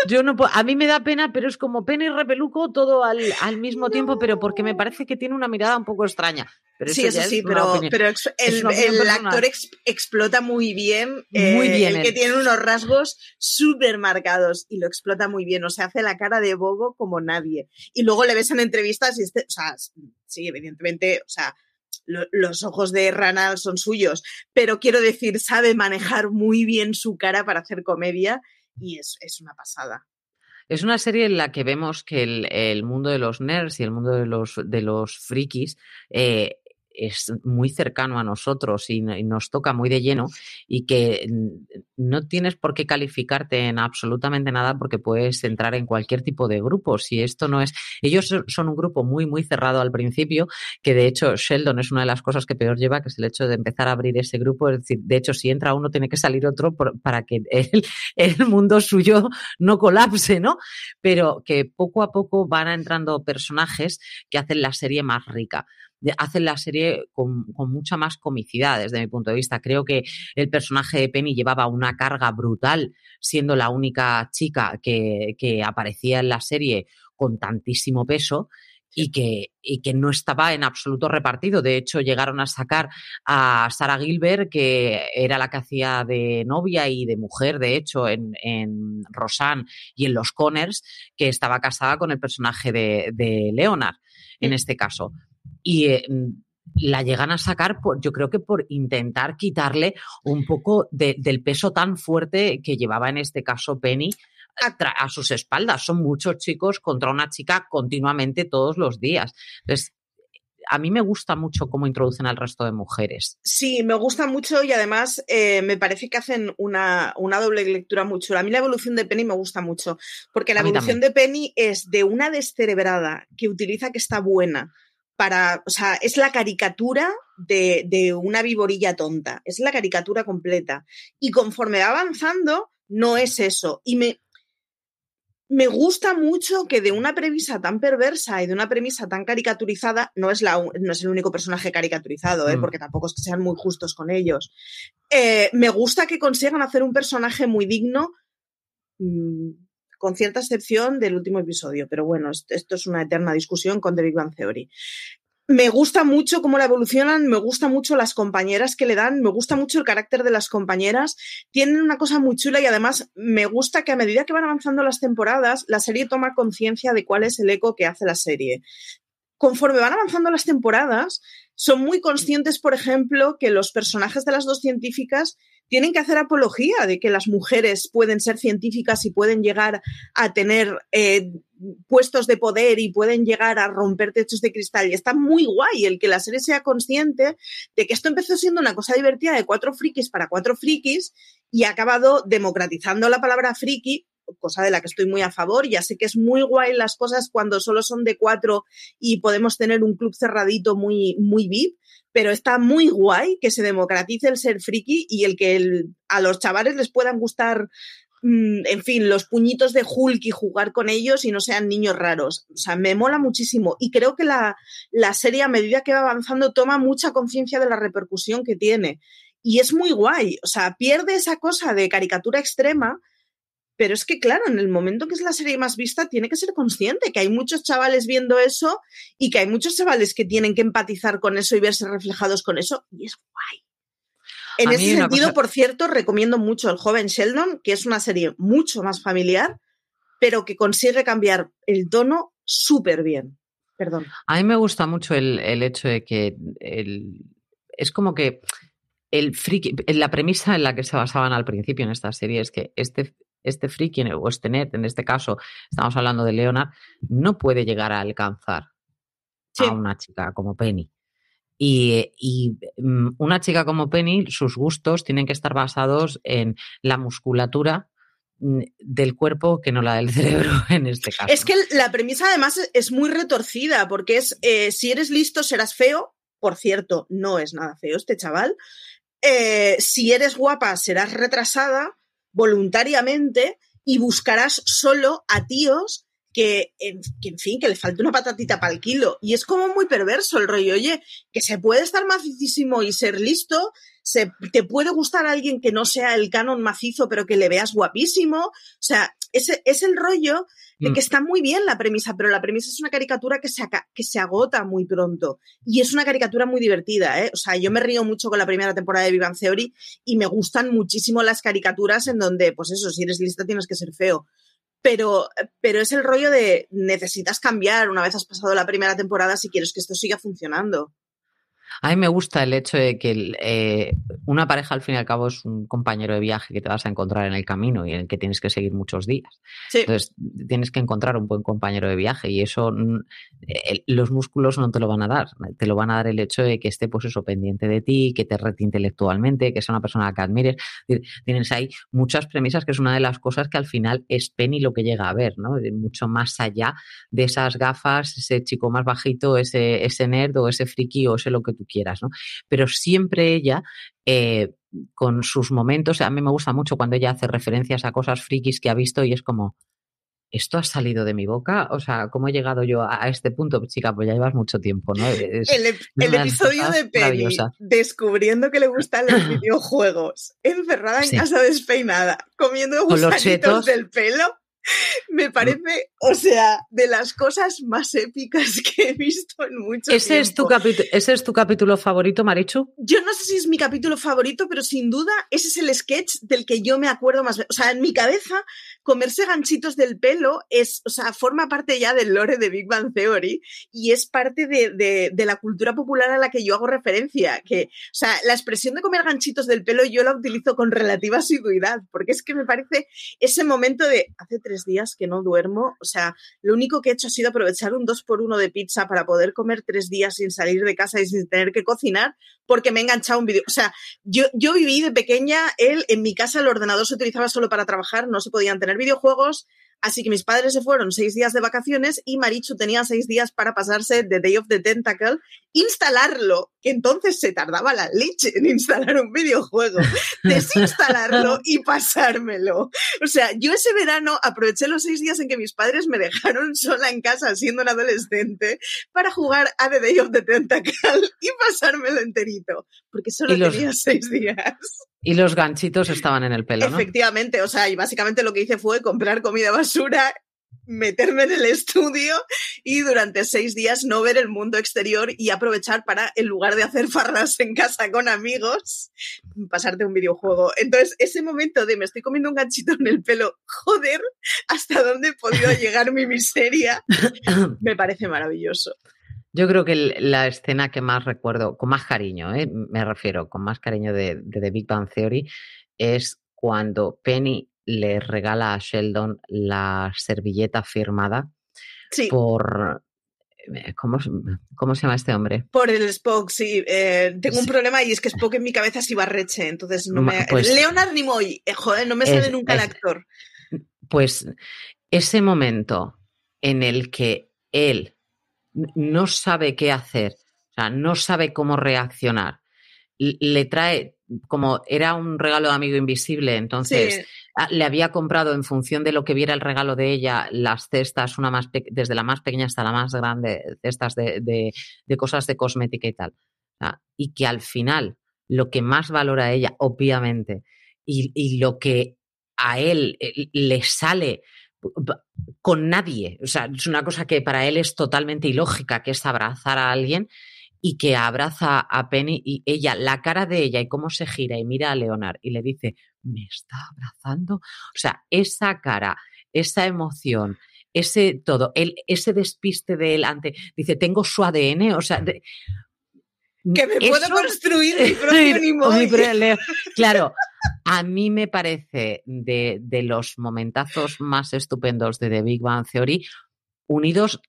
B: Yo no puedo, a mí me da pena, pero es como pena y repeluco todo al, al mismo tiempo, pero porque me parece que tiene una mirada un poco extraña. Pero
C: sí, eso sí, pero, pero el, actor explota muy bien.
B: Muy eh,
C: bien. El que tiene unos rasgos súper marcados y lo explota muy bien. O sea, hace la cara de bobo como nadie. Y luego le ves en entrevistas y este, o sea, sí, evidentemente, o sea, los ojos de Ranal son suyos, pero quiero decir, sabe manejar muy bien su cara para hacer comedia y es, es una pasada.
B: Es una serie en la que vemos que el, el, mundo de los nerds y el mundo de los, de los frikis eh, es muy cercano a nosotros y, nos toca muy de lleno y que no tienes por qué calificarte en absolutamente nada porque puedes entrar en cualquier tipo de grupo. Si esto no es, ellos son un grupo muy, muy cerrado al principio, que de hecho Sheldon es una de las cosas que peor lleva, que es el hecho de empezar a abrir ese grupo. Es decir, de hecho, si entra uno, tiene que salir otro para que el, el mundo suyo no colapse, ¿no? Pero que poco a poco van entrando personajes que hacen la serie más rica hacen la serie con, mucha más comicidad desde mi punto de vista. Creo que el personaje de Penny llevaba una carga brutal siendo la única chica que, que aparecía en la serie con tantísimo peso y que, y que no estaba en absoluto repartido. De hecho, llegaron a sacar a Sara Gilbert, que era la que hacía de novia y de mujer, de hecho, en, en Rosanne y en Los Conners, que estaba casada con el personaje de, de Leonard, en este caso. Y eh, la llegan a sacar, por, yo creo que por intentar quitarle un poco del peso tan fuerte que llevaba en este caso Penny a, sus espaldas. Son muchos chicos contra una chica continuamente todos los días. Entonces, a mí me gusta mucho cómo introducen al resto de mujeres.
C: Sí, me gusta mucho y además eh, me parece que hacen una, doble lectura muy chula. A mí la evolución de Penny me gusta mucho, porque la evolución de Penny es de una descerebrada que utiliza que está buena para, o sea, es la caricatura de, de una viborilla tonta, es la caricatura completa. Y conforme va avanzando, no es eso. Y me, me gusta mucho que de una premisa tan perversa y de una premisa tan caricaturizada, no es, la, no es el único personaje caricaturizado, ¿eh? Mm. porque tampoco es que sean muy justos con ellos. Eh, me gusta que consigan hacer un personaje muy digno, mm, con cierta excepción del último episodio, pero bueno, esto es una eterna discusión con The Big Theory me gusta mucho cómo la evolucionan, me gusta mucho las compañeras que le dan, me gusta mucho el carácter de las compañeras. Tienen una cosa muy chula y además me gusta que a medida que van avanzando las temporadas, la serie toma conciencia de cuál es el eco que hace la serie. Conforme van avanzando las temporadas, son muy conscientes, por ejemplo, que los personajes de las dos científicas tienen que hacer apología de que las mujeres pueden ser científicas y pueden llegar a tener eh, puestos de poder y pueden llegar a romper techos de cristal. Y está muy guay el que la serie sea consciente de que esto empezó siendo una cosa divertida de cuatro frikis para cuatro frikis y ha acabado democratizando la palabra friki cosa de la que estoy muy a favor. Ya sé que es muy guay las cosas cuando solo son de cuatro y podemos tener un club cerradito muy, muy VIP, pero está muy guay que se democratice el ser friki y el que a los chavales les puedan gustar Mm, en fin, los puñitos de Hulk y jugar con ellos y no sean niños raros. O sea, me mola muchísimo. Y creo que la, la serie, a medida que va avanzando, toma mucha conciencia de la repercusión que tiene. Y es muy guay. O sea, pierde esa cosa de caricatura extrema, pero es que, claro, en el momento que es la serie más vista, tiene que ser consciente que hay muchos chavales viendo eso y que hay muchos chavales que tienen que empatizar con eso y verse reflejados con eso. Y es guay. En ese sentido, por cierto, recomiendo mucho El joven Sheldon, que es una serie mucho más familiar, pero que consigue cambiar el tono súper bien. Perdón.
B: A mí me gusta mucho el, hecho de que es como que el friki, la premisa en la que se basaban al principio en esta serie es que este, este friki o este net, en este caso estamos hablando de Leonard, no puede llegar a alcanzar a una chica como Penny. Y, mm, una chica como Penny, sus gustos tienen que estar basados en la musculatura mm, del cuerpo que no la del cerebro en este caso.
C: Es que la premisa además es muy retorcida porque es eh, si eres listo serás feo. Por cierto, no es nada feo este chaval. Eh, si eres guapa serás retrasada voluntariamente y buscarás solo a tíos que en, fin, que le falta una patatita para el kilo. Y es como muy perverso el rollo, oye, que se puede estar macicísimo y ser listo, se, te puede gustar alguien que no sea el canon macizo, pero que le veas guapísimo. O sea, es el rollo de que mm. está muy bien la premisa, pero la premisa es una caricatura que se, que se agota muy pronto. Y es una caricatura muy divertida, ¿eh? O sea, yo me río mucho con la primera temporada de Vivan Theory y me gustan muchísimo las caricaturas en donde, pues eso, si eres lista tienes que ser feo pero, pero es el rollo de necesitas cambiar una vez has pasado la primera temporada si quieres que esto siga funcionando.
B: A mí me gusta el hecho de que eh, una pareja al fin y al cabo es un compañero de viaje que te vas a encontrar en el camino y en el que tienes que seguir muchos días. Entonces tienes que encontrar un buen compañero de viaje y eso mm, los músculos no te lo van a dar, te lo van a dar el hecho de que esté pues eso pendiente de ti, que te rete intelectualmente, que sea una persona que admires. Tienes ahí muchas premisas que es una de las cosas que al final es Penny lo que llega a ver, ¿no? Mucho más allá de esas gafas, ese chico más bajito, ese, ese nerd o ese friki o ese lo que tú quieras, ¿no? Pero siempre ella, eh, con sus momentos, a mí me gusta mucho cuando ella hace referencias a cosas frikis que ha visto y es como, ¿esto ha salido de mi boca? O sea, ¿cómo he llegado yo a este punto? Chica, pues ya llevas mucho tiempo, ¿no?
C: el, episodio de Penny descubriendo que le gustan los videojuegos, encerrada en casa despeinada, comiendo gusanitos del pelo. me parece, o sea, de las cosas más épicas que he visto en mucho
B: ¿Ese
C: tiempo.
B: Es tu ¿Ese es tu capítulo favorito, Marichu?
C: Yo no sé si es mi capítulo favorito, pero sin duda ese es el sketch del que yo me acuerdo más. O sea, en mi cabeza, comerse ganchitos del pelo es, o sea, forma parte ya del lore de Big Bang Theory y es parte de, de, de la cultura popular a la que yo hago referencia. Que, o sea, la expresión de comer ganchitos del pelo yo la utilizo con relativa asiduidad, porque es que me parece ese momento de hace tres días que no duermo, o sea, lo único que he hecho ha sido aprovechar un 2 por 1 de pizza para poder comer tres días sin salir de casa y sin tener que cocinar, porque me he enganchado un vídeo. O sea, yo, yo viví de pequeña, él, en mi casa el ordenador se utilizaba solo para trabajar, no se podían tener videojuegos, Así que mis padres se fueron seis días de vacaciones y Marichu tenía seis días para pasarse The Day of the Tentacle, instalarlo, que entonces se tardaba la leche en instalar un videojuego, desinstalarlo y pasármelo. O sea, yo ese verano aproveché los seis días en que mis padres me dejaron sola en casa siendo un adolescente para jugar a The Day of the Tentacle y pasármelo enterito, porque solo los... tenía seis días.
B: Y los ganchitos estaban en el pelo, ¿no?
C: Efectivamente, o sea, y básicamente lo que hice fue comprar comida basura, meterme en el estudio y durante seis días no ver el mundo exterior y aprovechar para, en lugar de hacer farras en casa con amigos, pasarte un videojuego. Entonces, ese momento de me estoy comiendo un ganchito en el pelo, joder, hasta dónde he podido llegar mi miseria, me parece maravilloso.
B: Yo creo que la escena que más recuerdo, con más cariño, ¿eh? me refiero, con más cariño de, de, The Big Bang Theory, es cuando Penny le regala a Sheldon la servilleta firmada
C: sí.
B: por... ¿Cómo, ¿Cómo, se llama este hombre?
C: Por el Spock, sí. Eh, tengo un problema y es que Spock en mi cabeza es Ibarreche, entonces no me...
B: Pues,
C: Leonard Nimoy, eh, joder, no me sale
B: es,
C: nunca el actor.
B: Pues ese momento en el que él no sabe qué hacer, o sea, no sabe cómo reaccionar. Le trae, como era un regalo de amigo invisible, entonces
C: Sí.
B: le había comprado en función de lo que viera el regalo de ella, las cestas, una más desde la más pequeña hasta la más grande, cestas de, de, de cosas de cosmética y tal. Y que al final lo que más valora ella, obviamente, y, y lo que a él eh, le sale con nadie. O sea, es una cosa que para él es totalmente ilógica, que es abrazar a alguien y que abraza a Penny y ella, la cara de ella y cómo se gira y mira a Leonard y le dice, me está abrazando. O sea, esa cara, esa emoción, ese todo, el, ese despiste de él ante, dice, tengo su ADN, o sea, de,
C: que me puedo eso, construir mi propio Nimoy.
B: Claro, a mí me parece de, de, los momentazos más estupendos de The Big Bang Theory, unidos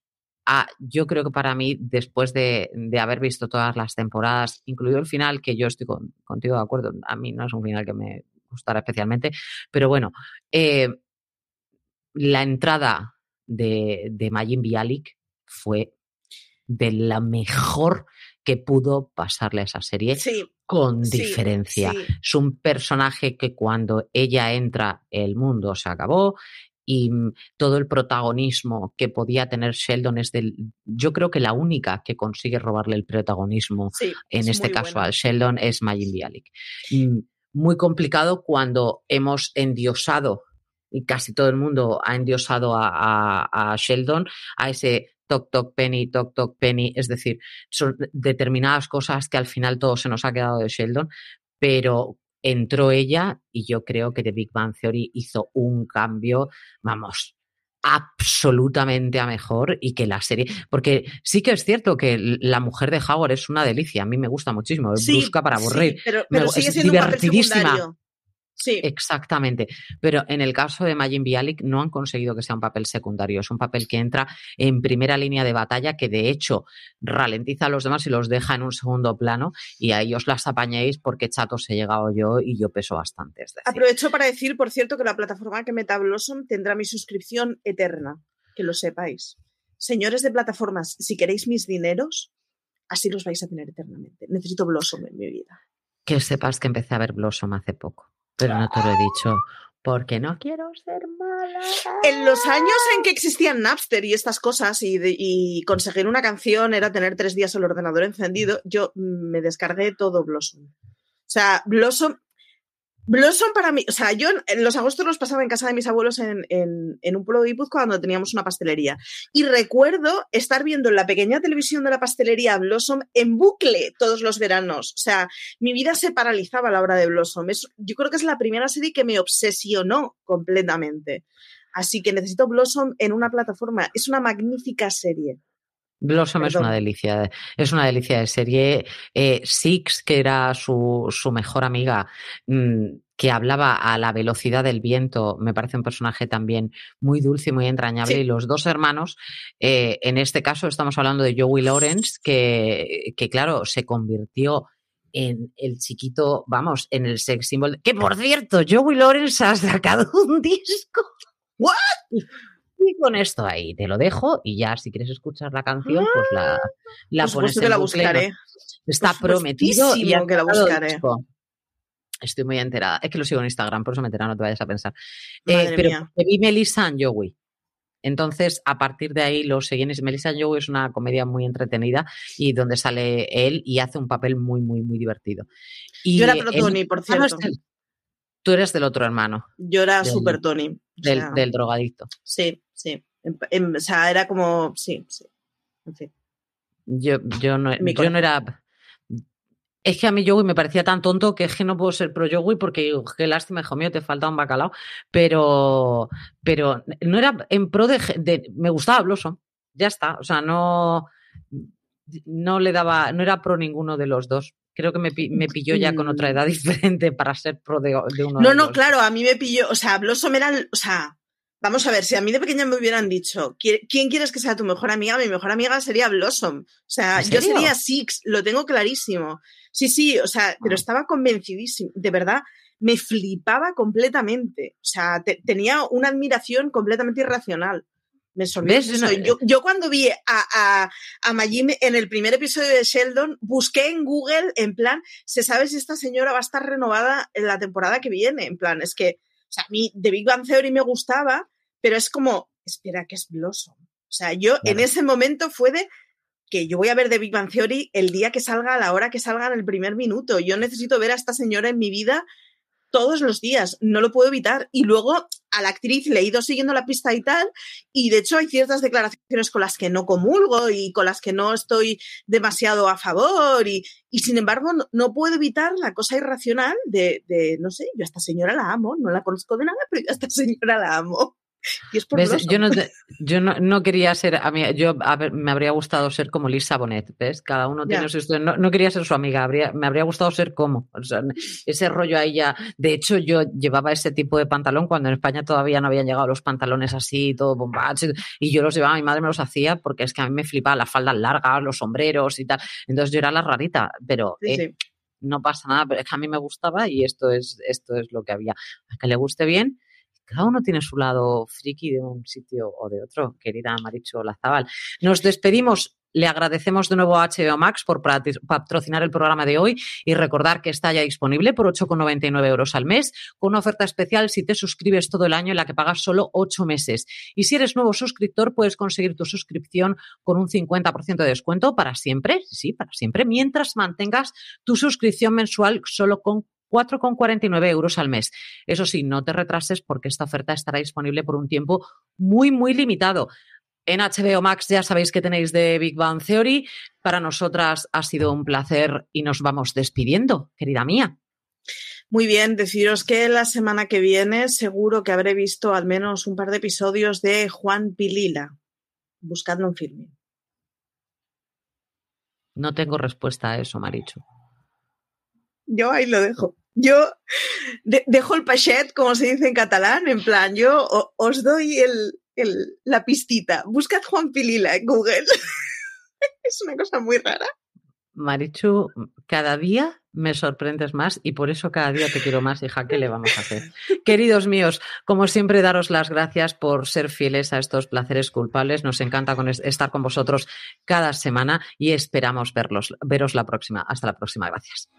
B: a, yo creo que para mí, después de, de haber visto todas las temporadas, incluido el final, que yo estoy con, contigo de acuerdo, a mí no es un final que me gustara especialmente, pero bueno, eh, la entrada de, de Majin Bialik fue de la mejor que pudo pasarle a esa serie
C: sí,
B: con diferencia.
C: Sí.
B: Es un personaje que cuando ella entra, el mundo se acabó y mm, todo el protagonismo que podía tener Sheldon es del, yo creo que la única que consigue robarle el protagonismo
C: sí,
B: en este caso bueno. a Sheldon es Majin Bialik. Mm, Muy complicado cuando hemos endiosado y casi todo el mundo ha endiosado a, a, a Sheldon, a ese toc toc penny, toc toc penny, es decir, son determinadas cosas que al final todo se nos ha quedado de Sheldon, pero entró ella y yo creo que The Big Bang Theory hizo un cambio, vamos, absolutamente a mejor y que la serie, porque sí que es cierto que la mujer de Howard es una delicia, a mí me gusta muchísimo,
C: sí,
B: busca para aburrir,
C: sí, pero, pero
B: me,
C: sigue
B: es
C: siendo
B: divertidísima.
C: Sí.
B: Exactamente. Pero en el caso de Majin Bialik no han conseguido que sea un papel secundario. Es un papel que entra en primera línea de batalla, que de hecho ralentiza a los demás y los deja en un segundo plano. Y ahí os las apañéis porque chatos he llegado yo y yo peso bastante. Es decir.
C: Aprovecho para decir, por cierto, que la plataforma que Meta Blossom tendrá mi suscripción eterna. Que lo sepáis. Señores de plataformas, si queréis mis dineros, así los vais a tener eternamente. Necesito Blossom en mi vida.
B: Que sepas que empecé a ver Blossom hace poco pero no te lo he dicho porque no quiero ser mala.
C: En los años en que existían Napster y estas cosas y, de, y, conseguir una canción era tener tres días el ordenador encendido, yo me descargué todo Blossom. O sea, Blossom Blossom para mí, o sea, yo en los agostos los pasaba en casa de mis abuelos en, un pueblo de Guipúzcoa cuando teníamos una pastelería. Y recuerdo estar viendo en la pequeña televisión de la pastelería Blossom en bucle todos los veranos. O sea, mi vida se paralizaba a la hora de Blossom. yo creo que es la primera serie que me obsesionó completamente. Así que necesito Blossom en una plataforma. Es una magnífica serie.
B: Blossom es una delicia, es una delicia de serie. Eh, Six, que era su, su mejor amiga, mm, que hablaba a la velocidad del viento, me parece un personaje también muy dulce y muy entrañable. Y los dos hermanos, eh, en este caso estamos hablando de Joey Lawrence, que, que claro, se convirtió en el chiquito, vamos, en el sex symbol. Que por cierto, Joey Lawrence ha sacado un disco.
C: ¿What?
B: Y con esto ahí te lo dejo y ya si quieres escuchar la canción, pues la, la pones en
C: que la buscaré.
B: Está prometido y
C: que la buscaré.
B: Estoy muy enterada. Es que lo sigo en Instagram, por eso me entera, no te vayas a pensar. Eh, pero vi Melissa and Joey. Entonces, a partir de ahí lo seguí. Melissa and Joey es una comedia muy entretenida y donde sale él y hace un papel muy, muy, muy divertido. Y
C: Yo era pro Tony, por cierto.
B: tú eres del otro hermano.
C: Yo era super Tony.
B: Del, del drogadicto.
C: Sí, sí. o sea, era como, sí, sí. En fin.
B: Yo, yo, no, yo no era... Es que a mí Joey me parecía tan tonto que es que no puedo ser pro Joey porque qué lástima, hijo mío, te falta un bacalao. Pero, pero no era en pro de, Me gustaba Blossom, ya está. O sea, no, no le daba, no era pro ninguno de los dos. Creo que me, me pilló ya con otra edad diferente para ser pro de, de uno.
C: No,
B: de
C: no, claro, a mí me pilló, o sea, Blossom era, o sea, Vamos a ver, si a mí de pequeña me hubieran dicho, ¿quién quieres que sea tu mejor amiga? Mi mejor amiga sería Blossom. O sea, yo sería Six, lo tengo clarísimo. Sí, sí, o sea, pero ah. estaba convencidísimo. De verdad, me flipaba completamente. O sea, tenía una admiración completamente irracional. Me sorprendió. Yo, yo, cuando vi a, a, a Majim en el primer episodio de Sheldon, busqué en Google, en plan, ¿se sabe si esta señora va a estar renovada en la temporada que viene? En plan, es que o sea, a mí The Big Bang Theory me gustaba, pero es como, espera, que es Blossom. O sea, yo en ese momento fue de que yo voy a ver The Big Bang Theory el día que salga, a la hora que salga en el primer minuto. Yo necesito ver a esta señora en mi vida todos los días, no lo puedo evitar. Y luego a la actriz le he ido siguiendo la pista y tal, y de hecho hay ciertas declaraciones con las que no comulgo y con las que no estoy demasiado a favor, y, y sin embargo no, puedo evitar la cosa irracional de, de, no sé, yo a esta señora la amo, no la conozco de nada, pero yo a esta señora la amo.
B: Yo, no, yo no, quería ser, a mí, yo me habría gustado ser como Lisa Bonet, ¿ves? Cada uno tiene su no, no, quería ser su amiga, habría, me habría gustado ser como. ese rollo ahí ya. De hecho, yo llevaba ese tipo de pantalón cuando en España todavía no habían llegado los pantalones así, todo bombacho, y yo los llevaba, mi madre me los hacía porque es que a mí me flipaba las faldas largas, los sombreros y tal. Entonces yo era la rarita, pero. Eh, no pasa nada, pero es que a mí me gustaba y esto es, esto es lo que había. A que le guste bien, cada uno tiene su lado friki de un sitio o de otro, querida Maricho Lazabal. Nos despedimos. Le agradecemos de nuevo a HBO Max por patrocinar el programa de hoy y recordar que está ya disponible por 8,99 euros al mes, con una oferta especial si te suscribes todo el año en la que pagas solo 8 meses. Y si eres nuevo suscriptor, puedes conseguir tu suscripción con un 50% de descuento para siempre, sí, para siempre, mientras mantengas tu suscripción mensual solo con 4,49 euros al mes. Eso sí, no te retrases porque esta oferta estará disponible por un tiempo muy, muy limitado. En HBO Max ya sabéis que tenéis de Big Bang Theory. Para nosotras ha sido un placer y nos vamos despidiendo, querida mía.
C: Muy bien, deciros que la semana que viene seguro que habré visto al menos un par de episodios de Juan Pilila, buscando un filme.
B: No tengo respuesta a eso, Marichu.
C: Yo ahí lo dejo. Yo dejo el pachet, como se dice en catalán, en plan, yo os doy el, la pistita. Buscad Juan Pilila en Google. es una cosa muy rara.
B: Marichu, cada día me sorprendes más y por eso cada día te quiero más, hija. ¿Qué le vamos a hacer? Queridos míos, como siempre, daros las gracias por ser fieles a estos placeres culpables. Nos encanta estar con vosotros cada semana y esperamos verlos, veros la próxima. Hasta la próxima. Gracias.